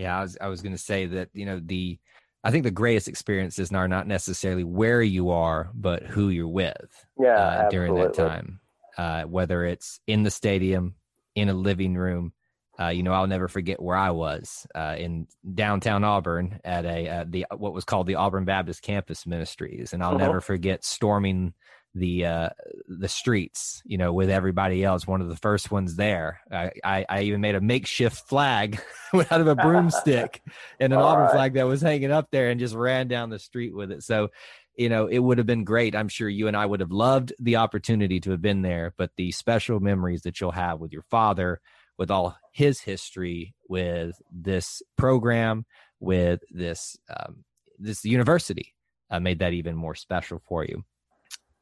[SPEAKER 2] Yeah, I was I was going to say that you know the I think the greatest experiences are not necessarily where you are, but who you're with.
[SPEAKER 3] Yeah, uh,
[SPEAKER 2] during that time, uh, whether it's in the stadium, in a living room. Uh, you know, I'll never forget where I was uh, in downtown Auburn at a uh, the what was called the Auburn Baptist Campus Ministries, and I'll uh-huh. never forget storming the uh the streets you know with everybody else one of the first ones there. I i, I even made a makeshift flag out of a broomstick and an All auburn right. flag that was hanging up there and just ran down the street with it. So you know it would have been great. I'm sure you and i would have loved the opportunity to have been there but the special memories that you'll have with your father with all his history with this program with this um, this university uh, made that even more special for you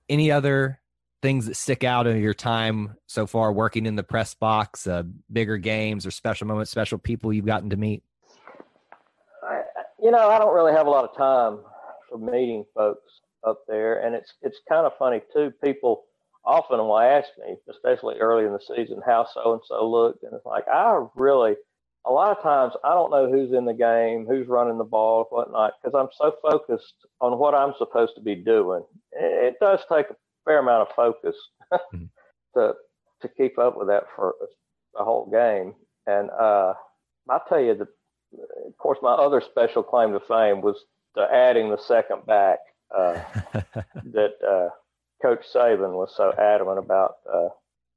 [SPEAKER 2] any other things that stick out of your time so far working in the press box, uh, bigger games or special moments, special people you've gotten to meet?
[SPEAKER 3] I, you know, I don't really have a lot of time for meeting folks up there, and it's it's kind of funny too. People often will ask me, especially early in the season, how so and so looked, and it's like I really. A lot of times, I don't know who's in the game, who's running the ball, whatnot, because I'm so focused on what I'm supposed to be doing it does take a fair amount of focus mm-hmm. to to keep up with that for the whole game. And uh, I tell you, the, of course, my other special claim to fame was to adding the second back uh, that uh, Coach Saban was so adamant about uh,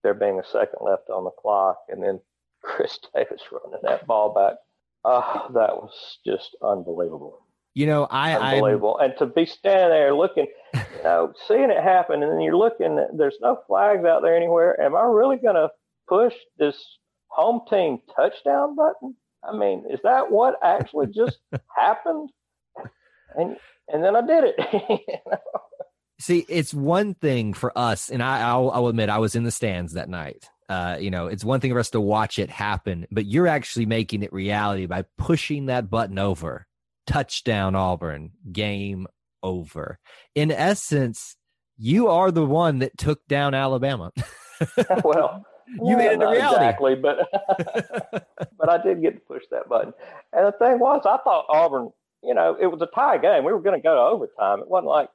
[SPEAKER 3] there being a second left on the clock, and then Chris Davis running that ball back. Uh, that was just unbelievable.
[SPEAKER 2] You know, I
[SPEAKER 3] unbelievable, I'm... and to be standing there looking, you know, seeing it happen, and then you're looking. There's no flags out there anywhere. Am I really going to push this home team touchdown button? I mean, is that what actually just happened? And and then I did it.
[SPEAKER 2] See, it's one thing for us, and I, I'll, I'll admit I was in the stands that night. Uh, you know, it's one thing for us to watch it happen, but you're actually making it reality by pushing that button over touchdown Auburn, game over. In essence, you are the one that took down Alabama.
[SPEAKER 3] well,
[SPEAKER 2] you made it a reality.
[SPEAKER 3] Exactly, but but I did get to push that button. And the thing was, I thought Auburn, you know, it was a tie game. We were going to go to overtime. It wasn't like,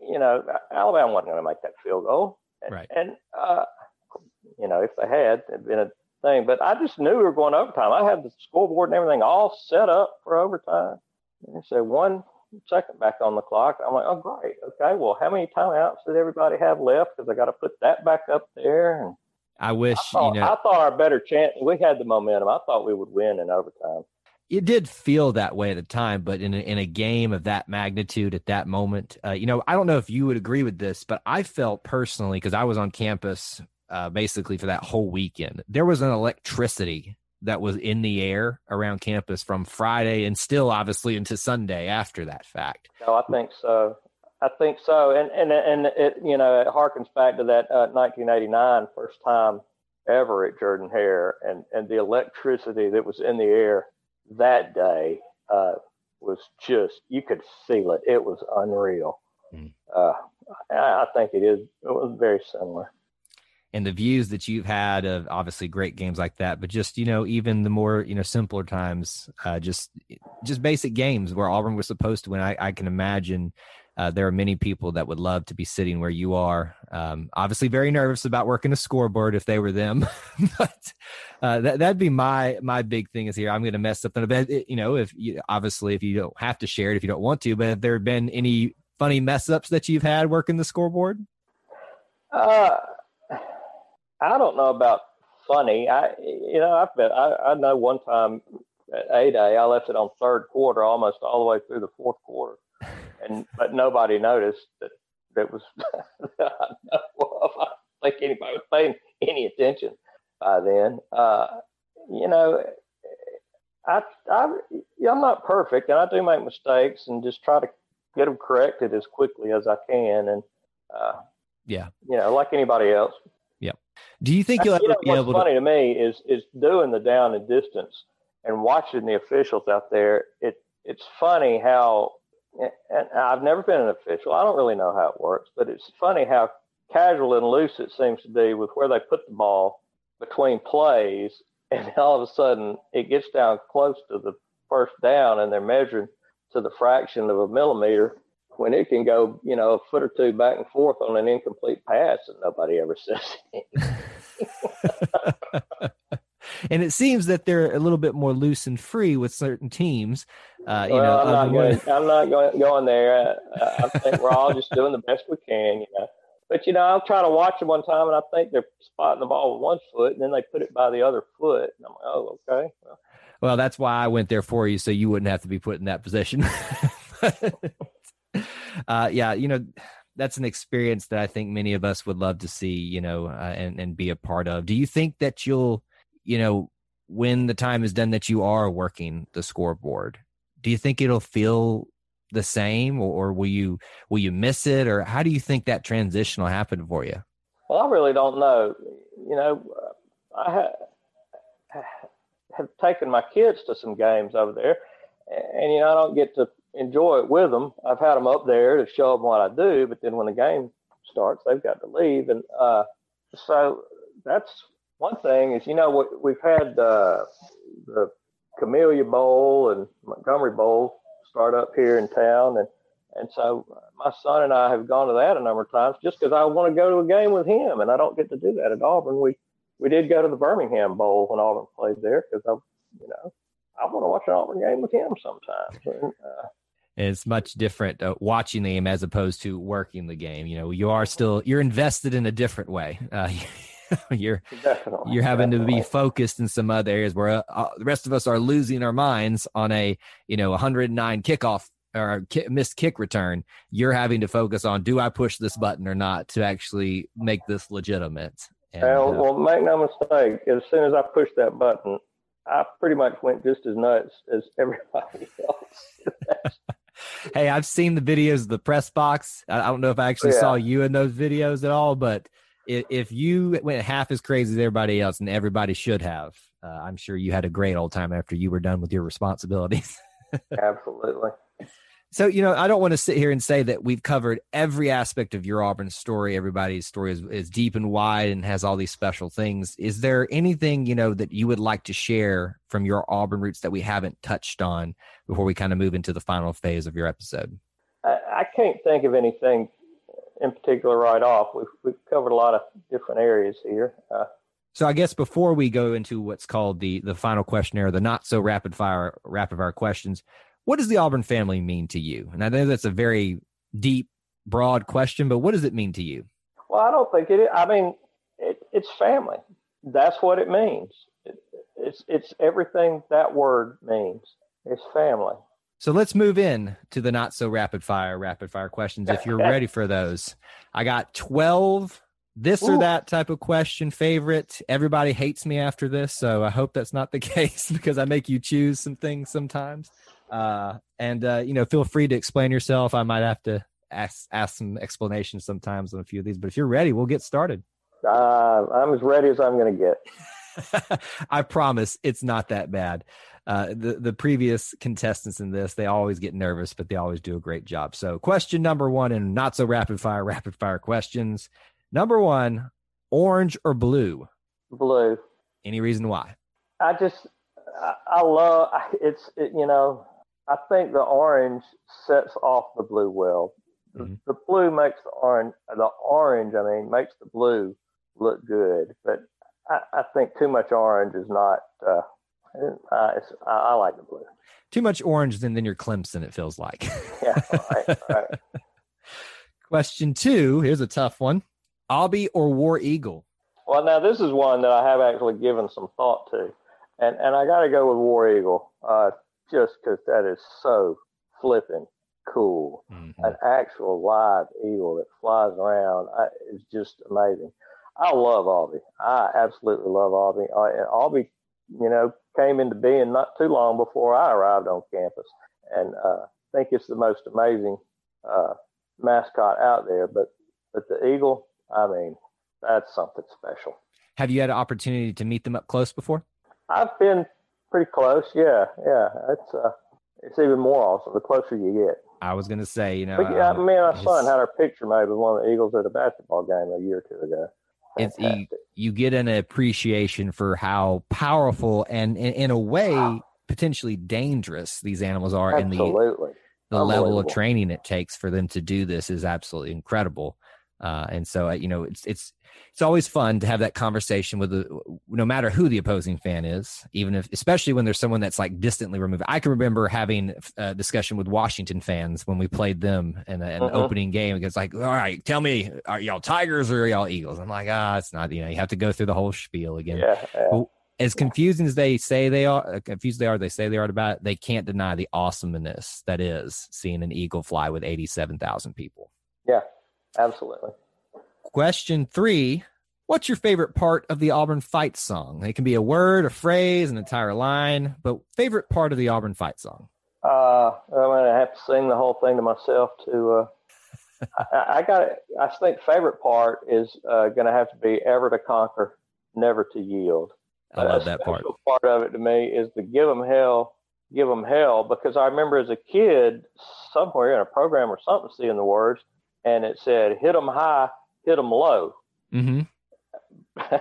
[SPEAKER 3] you know, Alabama wasn't going to make that field goal. And,
[SPEAKER 2] right.
[SPEAKER 3] And uh, you know, if they had, it'd been a thing. But I just knew we were going overtime. I had the scoreboard and everything all set up for overtime. And said one second back on the clock. I'm like, oh great, okay. Well, how many timeouts did everybody have left? Because I got to put that back up there. And
[SPEAKER 2] I wish
[SPEAKER 3] I thought,
[SPEAKER 2] you know.
[SPEAKER 3] I thought our better chance. We had the momentum. I thought we would win in overtime.
[SPEAKER 2] It did feel that way at the time, but in a, in a game of that magnitude at that moment, uh, you know, I don't know if you would agree with this, but I felt personally because I was on campus uh, basically for that whole weekend. There was an electricity that was in the air around campus from Friday and still obviously into Sunday after that fact.
[SPEAKER 3] No, I think so. I think so, and and and it you know it harkens back to that uh, 1989 first time ever at Jordan Hare, and and the electricity that was in the air that day uh, was just you could feel it. It was unreal. Mm. Uh, I think it is. It was very similar
[SPEAKER 2] and the views that you've had of obviously great games like that, but just you know even the more you know simpler times, uh, just just basic games where Auburn was supposed to win. I, I can imagine uh, there are many people that would love to be sitting where you are. Um, obviously, very nervous about working a scoreboard if they were them, but uh, that that'd be my my big thing is here. I'm going to mess something up. You know, if you, obviously if you don't have to share it if you don't want to, but have there been any funny mess ups that you've had working the scoreboard?
[SPEAKER 3] Uh I don't know about funny. I, you know, I've been, I, I know one time at A Day, I left it on third quarter almost all the way through the fourth quarter. And, but nobody noticed that that was, I don't think anybody was paying any attention by then. Uh, you know, I, I, I'm not perfect and I do make mistakes and just try to get them corrected as quickly as I can. And, uh,
[SPEAKER 2] yeah,
[SPEAKER 3] you know, like anybody else.
[SPEAKER 2] Do you think you'll
[SPEAKER 3] you
[SPEAKER 2] ever
[SPEAKER 3] know,
[SPEAKER 2] be
[SPEAKER 3] what's
[SPEAKER 2] able
[SPEAKER 3] funny
[SPEAKER 2] to?
[SPEAKER 3] to me is is doing the down and distance and watching the officials out there. It it's funny how, and I've never been an official. I don't really know how it works, but it's funny how casual and loose it seems to be with where they put the ball between plays, and all of a sudden it gets down close to the first down, and they're measuring to the fraction of a millimeter when it can go, you know, a foot or two back and forth on an incomplete pass and nobody ever says anything.
[SPEAKER 2] and it seems that they're a little bit more loose and free with certain teams. Uh, you
[SPEAKER 3] well,
[SPEAKER 2] know,
[SPEAKER 3] I'm not, going, I'm not going, going there. Uh, I think we're all just doing the best we can, you know. But you know, I'll try to watch them one time, and I think they're spotting the ball with one foot, and then they put it by the other foot, and I'm like, oh, okay.
[SPEAKER 2] Well, well that's why I went there for you, so you wouldn't have to be put in that position. uh, yeah, you know, that's an experience that I think many of us would love to see, you know, uh, and and be a part of. Do you think that you'll, you know, when the time is done that you are working the scoreboard, do you think it'll feel the same, or, or will you will you miss it, or how do you think that transition will happen for you?
[SPEAKER 3] Well, I really don't know. You know, I ha- have taken my kids to some games over there, and you know, I don't get to enjoy it with them. I've had them up there to show them what I do, but then when the game starts, they've got to leave. And uh, so that's one thing is, you know, we've had uh, the Camellia Bowl and Montgomery Bowl start up here in town. And, and so my son and I have gone to that a number of times just because I want to go to a game with him. And I don't get to do that at Auburn. We, we did go to the Birmingham Bowl when Auburn played there because I, you know, I want to watch an Auburn game with him sometimes. And, uh,
[SPEAKER 2] it's much different uh, watching the game as opposed to working the game. You know, you are still you're invested in a different way. Uh, you're
[SPEAKER 3] definitely,
[SPEAKER 2] you're having
[SPEAKER 3] definitely.
[SPEAKER 2] to be focused in some other areas where uh, uh, the rest of us are losing our minds on a you know 109 kickoff or ki- missed kick return. You're having to focus on do I push this button or not to actually make this legitimate.
[SPEAKER 3] And, well, uh, well, make no mistake. As soon as I pushed that button, I pretty much went just as nuts as everybody else
[SPEAKER 2] hey, I've seen the videos of the press box. I, don't know if I actually yeah. saw you in those videos at all, but if, if, you went half as crazy as everybody else, and everybody should have, uh, I'm sure you had a great old time after you were done with your responsibilities.
[SPEAKER 3] Absolutely.
[SPEAKER 2] So, you know, I don't want to sit here and say that we've covered every aspect of your Auburn story. Everybody's story is, is deep and wide and has all these special things. Is there anything, you know, that you would like to share from your Auburn roots that we haven't touched on before we kind of move into the final phase of your episode?
[SPEAKER 3] I, I can't think of anything in particular right off. We've, we've covered a lot of different areas here. Uh,
[SPEAKER 2] So I guess before we go into what's called the the final questionnaire, the not so rapid fire rapid fire questions, what does the Auburn family mean to you? And I know that's a very deep, broad question, but what does it mean to you?
[SPEAKER 3] Well, I don't think it. Is. I mean, it, it's family. That's what it means. It, it's it's everything that word means. It's family.
[SPEAKER 2] So let's move in to the not so rapid fire rapid fire questions if you're ready for those. I got 12 this Ooh. or that type of question favorite. Everybody hates me after this, so I hope that's not the case because I make you choose some things sometimes. Uh, and uh, you know, feel free to explain yourself. I might have to ask ask some explanations sometimes on a few of these, but if you're ready, we'll get started.
[SPEAKER 3] Uh, I'm as ready as I'm going to
[SPEAKER 2] get. I promise it's not that bad. Uh, the the previous contestants in this they always get nervous, but they always do a great job. So, question number one, and not so rapid fire rapid fire questions. Number one, orange or blue?
[SPEAKER 3] Blue.
[SPEAKER 2] Any reason why?
[SPEAKER 3] I just, I, I love it's, it, you know, I think the orange sets off the blue well. Mm-hmm. The, the, blue makes the orange, the orange, I mean, makes the blue look good. But I, I think too much orange is not, uh, uh, I, I, like the blue.
[SPEAKER 2] Too much orange, then then you're Clemson. It feels like.
[SPEAKER 3] yeah. Right, right.
[SPEAKER 2] Question two. Here's a tough one. Aubie or War Eagle?
[SPEAKER 3] Well, now this is one that I have actually given some thought to, and and I got to go with War Eagle, uh, just because that is so flipping cool. Mm-hmm. An actual live eagle that flies around I, is just amazing. I love Aubie. I absolutely love Aubie. Uh, Aubie, you know, came into being not too long before I arrived on campus, and uh, I think it's the most amazing uh, mascot out there. But but the eagle, I mean, that's something special.
[SPEAKER 2] Have you had an opportunity to meet them up close before?
[SPEAKER 3] I've been pretty close. Yeah, yeah. It's uh, it's even more awesome the closer you get.
[SPEAKER 2] I was going to say, you know,
[SPEAKER 3] but, yeah, um, me and my son had our picture made with one of the Eagles at a basketball game a year or two ago.
[SPEAKER 2] It's you, you, get an appreciation for how powerful and, in, in a way, potentially dangerous these animals are,
[SPEAKER 3] absolutely.
[SPEAKER 2] and the the level of training it takes for them to do this is absolutely incredible. Uh, and so, uh, you know, it's it's it's always fun to have that conversation with the no matter who the opposing fan is, even if especially when there's someone that's like distantly removed. I can remember having a discussion with Washington fans when we played them in a, an uh-huh. opening game. It's like, all right, tell me, are y'all Tigers or are y'all Eagles? I'm like, ah, it's not. You know, you have to go through the whole spiel again.
[SPEAKER 3] Yeah. yeah.
[SPEAKER 2] as confusing as they say they are, uh, confused they are, they say they are about it, they can't deny the awesomeness that is seeing an eagle fly with 87,000 people.
[SPEAKER 3] Yeah, Absolutely.
[SPEAKER 2] Question three What's your favorite part of the Auburn fight song? It can be a word, a phrase, an entire line, but favorite part of the Auburn fight song?
[SPEAKER 3] Uh, I'm going to have to sing the whole thing to myself to. Uh, I, I got I think favorite part is uh, going to have to be ever to conquer, never to yield.
[SPEAKER 2] I love that part.
[SPEAKER 3] Part of it to me is the give them hell, give them hell, because I remember as a kid somewhere in a program or something seeing the words, and it said hit them high, hit them low.
[SPEAKER 2] Mm-hmm.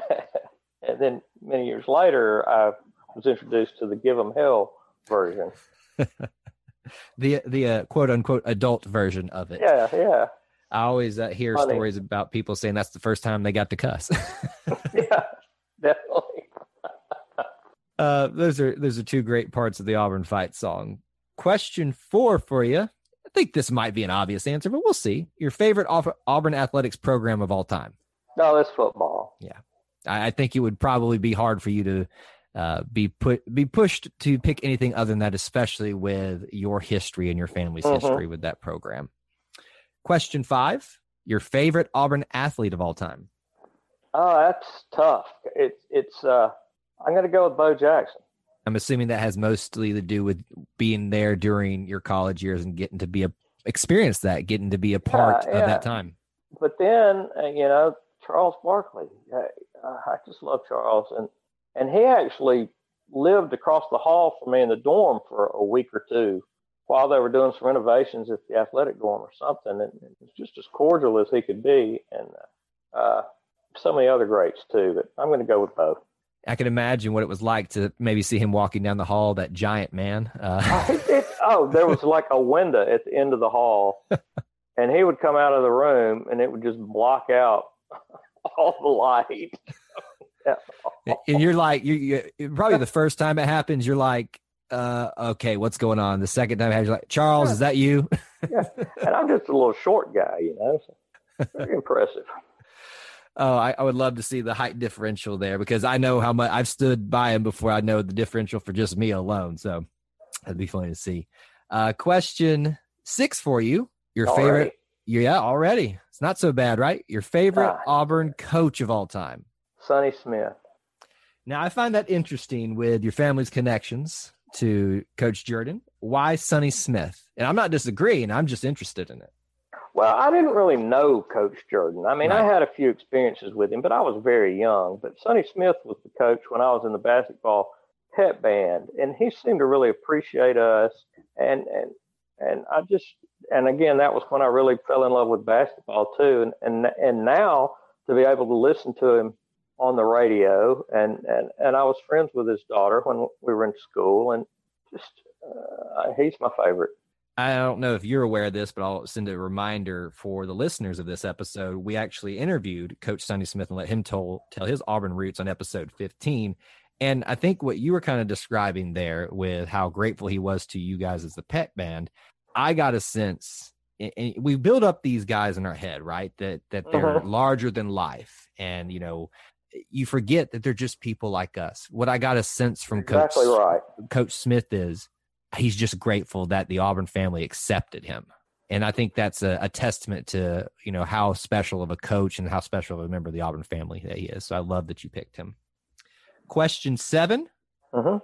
[SPEAKER 3] and then many years later, I was introduced to the give them hell version.
[SPEAKER 2] the the uh, quote unquote adult version of it.
[SPEAKER 3] Yeah, yeah.
[SPEAKER 2] I always uh, hear Funny. stories about people saying that's the first time they got to cuss.
[SPEAKER 3] yeah, definitely.
[SPEAKER 2] uh, those are those are two great parts of the Auburn fight song. Question four for you think this might be an obvious answer, but we'll see. Your favorite Auburn athletics program of all time?
[SPEAKER 3] No, it's football.
[SPEAKER 2] Yeah, I, I think it would probably be hard for you to uh, be put be pushed to pick anything other than that, especially with your history and your family's mm-hmm. history with that program. Question five: Your favorite Auburn athlete of all time?
[SPEAKER 3] Oh, that's tough. It's it's. Uh, I'm going to go with Bo Jackson.
[SPEAKER 2] I'm assuming that has mostly to do with being there during your college years and getting to be a experience that, getting to be a part yeah, yeah. of that time.
[SPEAKER 3] But then, uh, you know, Charles Barkley. Uh, I just love Charles, and and he actually lived across the hall from me in the dorm for a week or two while they were doing some renovations at the athletic dorm or something. And it was just as cordial as he could be, and uh, so many other greats too. But I'm going to go with both.
[SPEAKER 2] I can imagine what it was like to maybe see him walking down the hall, that giant man. Uh.
[SPEAKER 3] it, oh, there was like a window at the end of the hall, and he would come out of the room, and it would just block out all the light.
[SPEAKER 2] And you're like, you, you probably the first time it happens, you're like, uh, okay, what's going on? The second time happens, you're like, Charles, is that you?
[SPEAKER 3] yeah. And I'm just a little short guy, you know. So very impressive.
[SPEAKER 2] Oh, I, I would love to see the height differential there because I know how much I've stood by him before I know the differential for just me alone. So that'd be funny to see. Uh, question six for you. Your
[SPEAKER 3] Already?
[SPEAKER 2] favorite? Yeah, already. It's not so bad, right? Your favorite. Auburn coach of all time.
[SPEAKER 3] Sonny Smith.
[SPEAKER 2] Now, I find that interesting with your family's connections to Coach Jordan. Why Sonny Smith? And I'm not disagreeing. I'm just interested in it.
[SPEAKER 3] Well, I didn't really know Coach Jordan. I mean, I had a few experiences with him, but I was very young. But Sonny Smith was the coach when I was in the basketball pep band, and he seemed to really appreciate us. And and and I just and again, that was when I really fell in love with basketball too. And and and now to be able to listen to him on the radio, and and and I was friends with his daughter when we were in school, and just uh, he's my favorite.
[SPEAKER 2] I don't know if you're aware of this, but I'll send a reminder for the listeners of this episode. We actually interviewed Coach Sonny Smith and let him tell tell his Auburn roots on episode 15. And I think what you were kind of describing there with how grateful he was to you guys as the pep band, I got a sense and we build up these guys in our head, right? That that they're
[SPEAKER 3] Mhm.
[SPEAKER 2] larger than life. And you know, you forget that they're just people like us. What I got a sense from
[SPEAKER 3] Exactly
[SPEAKER 2] Coach
[SPEAKER 3] right.
[SPEAKER 2] Coach Smith is he's just grateful that the Auburn family accepted him. And I think that's a, a testament to, you know, how special of a coach and how special of a member of the Auburn family that he is. So I love that you picked him. Question seven
[SPEAKER 3] hmm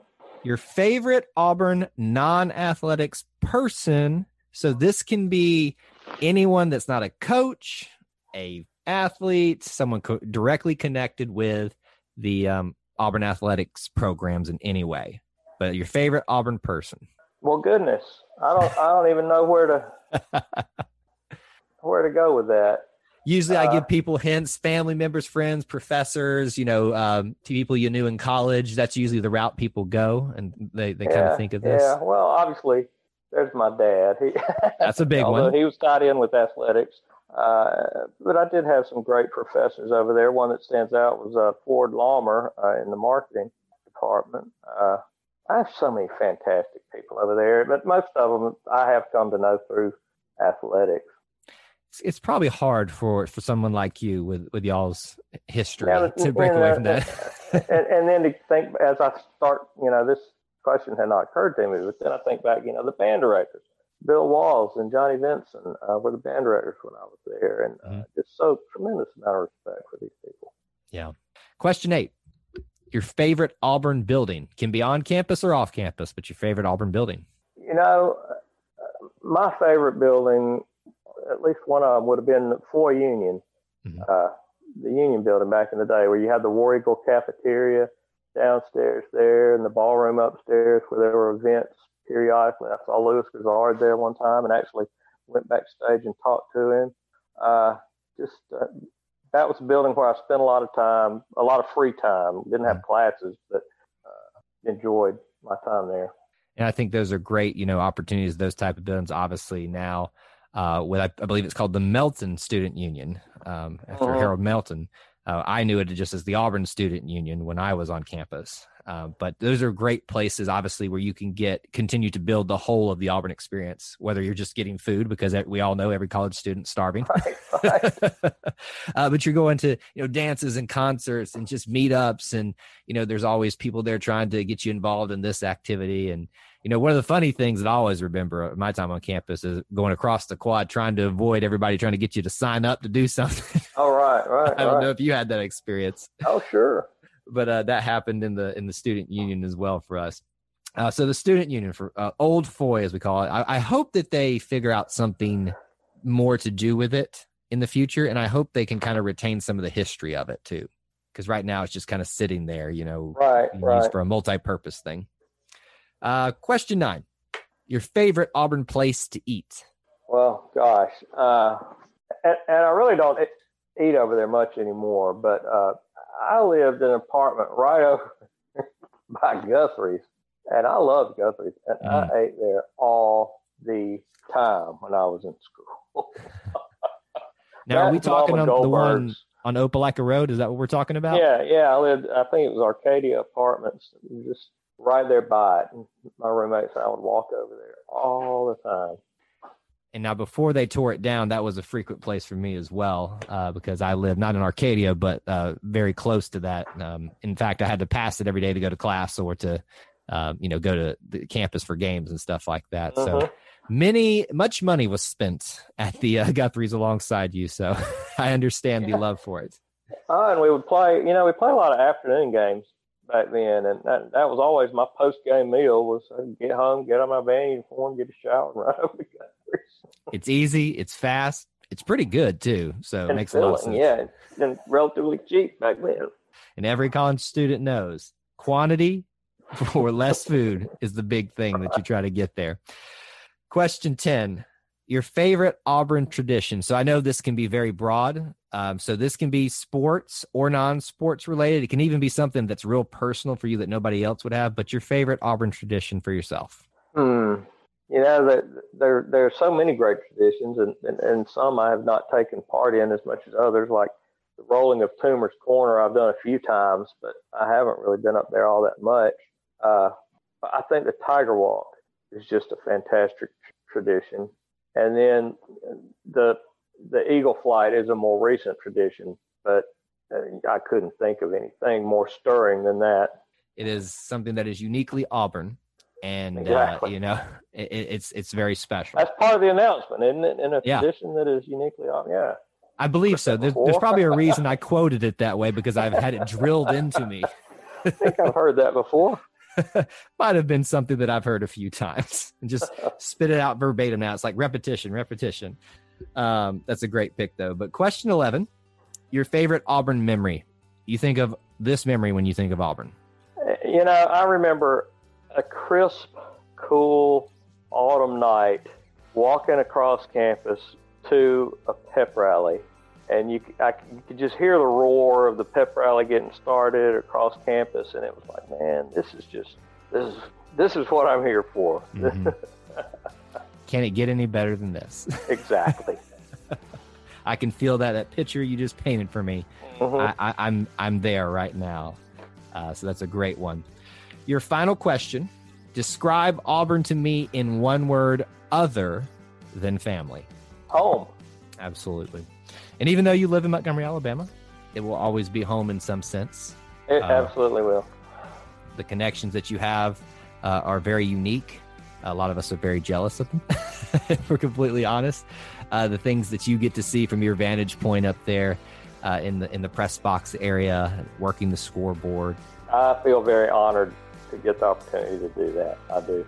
[SPEAKER 2] Your favorite Auburn non athletics person. So this can be anyone that's not a coach, a athlete, someone co- directly connected with the um, Auburn athletics programs in any way. But your favorite Auburn person.
[SPEAKER 3] Well, goodness, I don't, I don't even know where to, where to go with that.
[SPEAKER 2] Usually, I
[SPEAKER 3] Uh,
[SPEAKER 2] give people hints: family members, friends, professors. You know, um, to people you knew in college. That's usually the route people go, and they they kind of think of this.
[SPEAKER 3] Yeah, well, obviously, there's my dad. He,
[SPEAKER 2] That's a big one.
[SPEAKER 3] He was tied in with athletics, uh, but I did have some great professors over there. One that stands out was uh, Ford Laumer uh, in the marketing department. I have so many fantastic people over there, but most of them I have come to know through athletics.
[SPEAKER 2] It's, it's probably hard for for someone like you with with y'all's history to break away
[SPEAKER 3] uh,
[SPEAKER 2] from that.
[SPEAKER 3] and, and then to think as I start, you know, this question had not occurred to me, but then I think back, you know, the band directors, Bill Walls and Johnnie Vinson uh, were the band directors when I was there, and uh,
[SPEAKER 2] Mhm.
[SPEAKER 3] just so tremendous amount of respect for these people. Yeah.
[SPEAKER 2] Question eight: Your favorite Auburn building can be on campus or off campus, but your favorite Auburn building.
[SPEAKER 3] You know, my favorite building, at least one of them, would have been Foy Union,
[SPEAKER 2] Mhm.
[SPEAKER 3] uh, the Union building back in the day, where you had the War Eagle cafeteria downstairs there and the ballroom upstairs where there were events periodically. I saw Lewis Grizzard there one time and actually went backstage and talked to him. Uh, just uh, that was a building where I spent a lot of time, a lot of free time. Didn't have classes, but uh, enjoyed my time there.
[SPEAKER 2] And I think those are great, you know, opportunities. Those type of buildings, obviously now, uh, with I, I believe it's called the Melton Student Union um, after
[SPEAKER 3] Mhm.
[SPEAKER 2] Harold Melton. Uh, I knew it just as the Auburn Student Union when I was on campus. Uh, but those are great places, obviously, where you can get continue to build the whole of the Auburn experience. Whether you're just getting food, because we all know every college student's starving,
[SPEAKER 3] Right, right.
[SPEAKER 2] uh, but you're going to you know dances and concerts and just meetups and you know there's always people there trying to get you involved in this activity and you know one of the funny things that i always remember my time on campus is going across the quad trying to avoid everybody trying to get you to sign up to do something
[SPEAKER 3] All right, right,
[SPEAKER 2] i don't
[SPEAKER 3] right.
[SPEAKER 2] know if you had that experience
[SPEAKER 3] Oh, sure.
[SPEAKER 2] But uh, that happened in the in the student union as well for us uh, so the student union for uh, old foy as we call it I, I hope that they figure out something more to do with it in the future and i hope they can kind of retain some of the history of it too because right now it's just kind of sitting there you know
[SPEAKER 3] Right, right.
[SPEAKER 2] for a multi-purpose thing uh, question nine your favorite auburn place to eat
[SPEAKER 3] Well, gosh, uh, and, and I really don't eat over there much anymore. But uh, I lived in an apartment right over by Guthrie's, and I loved Guthrie's, and I mm. ate there all the time when I was in school.
[SPEAKER 2] now are we talking on the one on Opelika Road. Is that what we're talking about?
[SPEAKER 3] Yeah, yeah. I lived. I think it was Arcadia Apartments, just right there by it. And my roommates and I would walk over there all the time.
[SPEAKER 2] And now, before they tore it down, that was a frequent place for me as well, uh, because I live not in Arcadia, but uh, very close to that. Um, in fact, I had to pass it every day to go to class or to, uh, you know, go to the campus for games and stuff like that.
[SPEAKER 3] Uh-huh.
[SPEAKER 2] So many, much money was spent at the uh, Guthrie's alongside you. So I understand the love for it.
[SPEAKER 3] Oh, and we would play. You know, we play a lot of afternoon games back then, and that that was always my post game meal was I'd get home, get on my band uniform, get a shower, and run over to.
[SPEAKER 2] It's easy, it's fast, it's pretty good too. So it
[SPEAKER 3] and
[SPEAKER 2] makes a lot of sense.
[SPEAKER 3] yeah, and relatively cheap back then.
[SPEAKER 2] And every college student knows quantity for less food is the big thing that you try to get there. Question 10 Your favorite Auburn tradition. So I know this can be very broad. Um, so this can be sports or non sports related. It can even be something that's real personal for you that nobody else would have, but your favorite Auburn tradition for yourself.
[SPEAKER 3] Hmm. You know that there there are so many great traditions, and, and and some I have not taken part in as much as others. Like the rolling of Toomer's Corner, I've done a few times, but I haven't really been up there all that much. Uh, but I think the Tiger Walk is just a fantastic tradition, and then the the Eagle Flight is a more recent tradition, but uh, I couldn't think of anything more stirring than that.
[SPEAKER 2] It is something that is uniquely Auburn. And uh, you know, it, it's it's very special.
[SPEAKER 3] That's part of the announcement, isn't it? In a
[SPEAKER 2] Yeah.
[SPEAKER 3] tradition that is uniquely, yeah.
[SPEAKER 2] I believe so. There's, there's probably a reason I quoted it that way because I've had it drilled into me.
[SPEAKER 3] I think I've heard that before.
[SPEAKER 2] Might have been something that I've heard a few times and just spit it out verbatim now. It's like repetition, repetition. Um, that's a great pick, though. But question 11 Your favorite Auburn memory. You think of this memory when you think of Auburn.
[SPEAKER 3] You know, I remember a crisp, cool autumn night walking across campus to a pep rally. And you, I, you could just hear the roar of the pep rally getting started across campus, and it was like, man, this is just this is this is what I'm here for.
[SPEAKER 2] Mhm. Can it get any better than this?
[SPEAKER 3] exactly.
[SPEAKER 2] I can feel that that picture you just painted for me.
[SPEAKER 3] Mhm.
[SPEAKER 2] I, I, I'm I'm there right now. Uh, so that's a great one. Your final question: Describe Auburn to me in one word other than family.
[SPEAKER 3] Home.
[SPEAKER 2] Absolutely. And even though you live in Montgomery, Alabama, it will always be home in some sense.
[SPEAKER 3] It
[SPEAKER 2] Uh,
[SPEAKER 3] absolutely will.
[SPEAKER 2] The connections that you have uh, are very unique. A lot of us are very jealous of them, if we're completely honest. Uh, the things that you get to see from your vantage point up there uh, in the in the press box area, working the scoreboard,
[SPEAKER 3] I feel very honored to get the opportunity to do that. I do.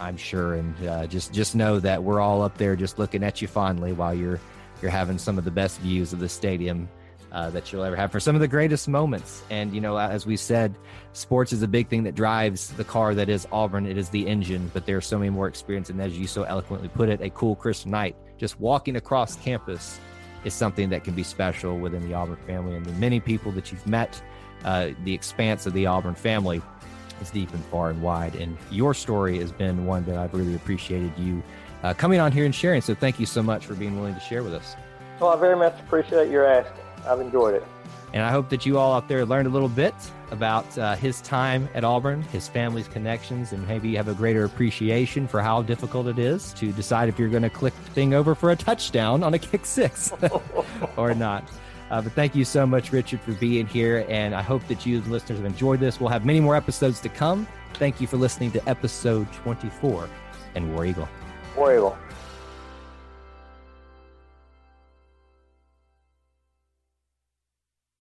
[SPEAKER 2] I'm sure, and uh, just just know that we're all up there just looking at you fondly while you're you're having some of the best views of the stadium uh, that you'll ever have for some of the greatest moments. And you know, as we said, sports is a big thing that drives the car that is Auburn. It is the engine, but there's so many more experience. And as you so eloquently put it, a cool crisp night just walking across campus is something that can be special within the Auburn family and the many people that you've met. Uh, the expanse of the Auburn family is deep and far and wide. And your story has been one that I've really appreciated you uh, coming on here and sharing. So thank you so much for being willing to share with us.
[SPEAKER 3] Well, I very much appreciate your asking. I've enjoyed it.
[SPEAKER 2] And I hope that you all out there learned a little bit about uh, his time at Auburn, his family's connections, and maybe you have a greater appreciation for how difficult it is to decide if you're going to click the thing over for a touchdown on a kick six or not. Uh, but thank you so much, Richard, for being here. And I hope that you, listeners, have enjoyed this. We'll have many more episodes to come. Thank you for listening to episode 24 and War Eagle.
[SPEAKER 3] War Eagle.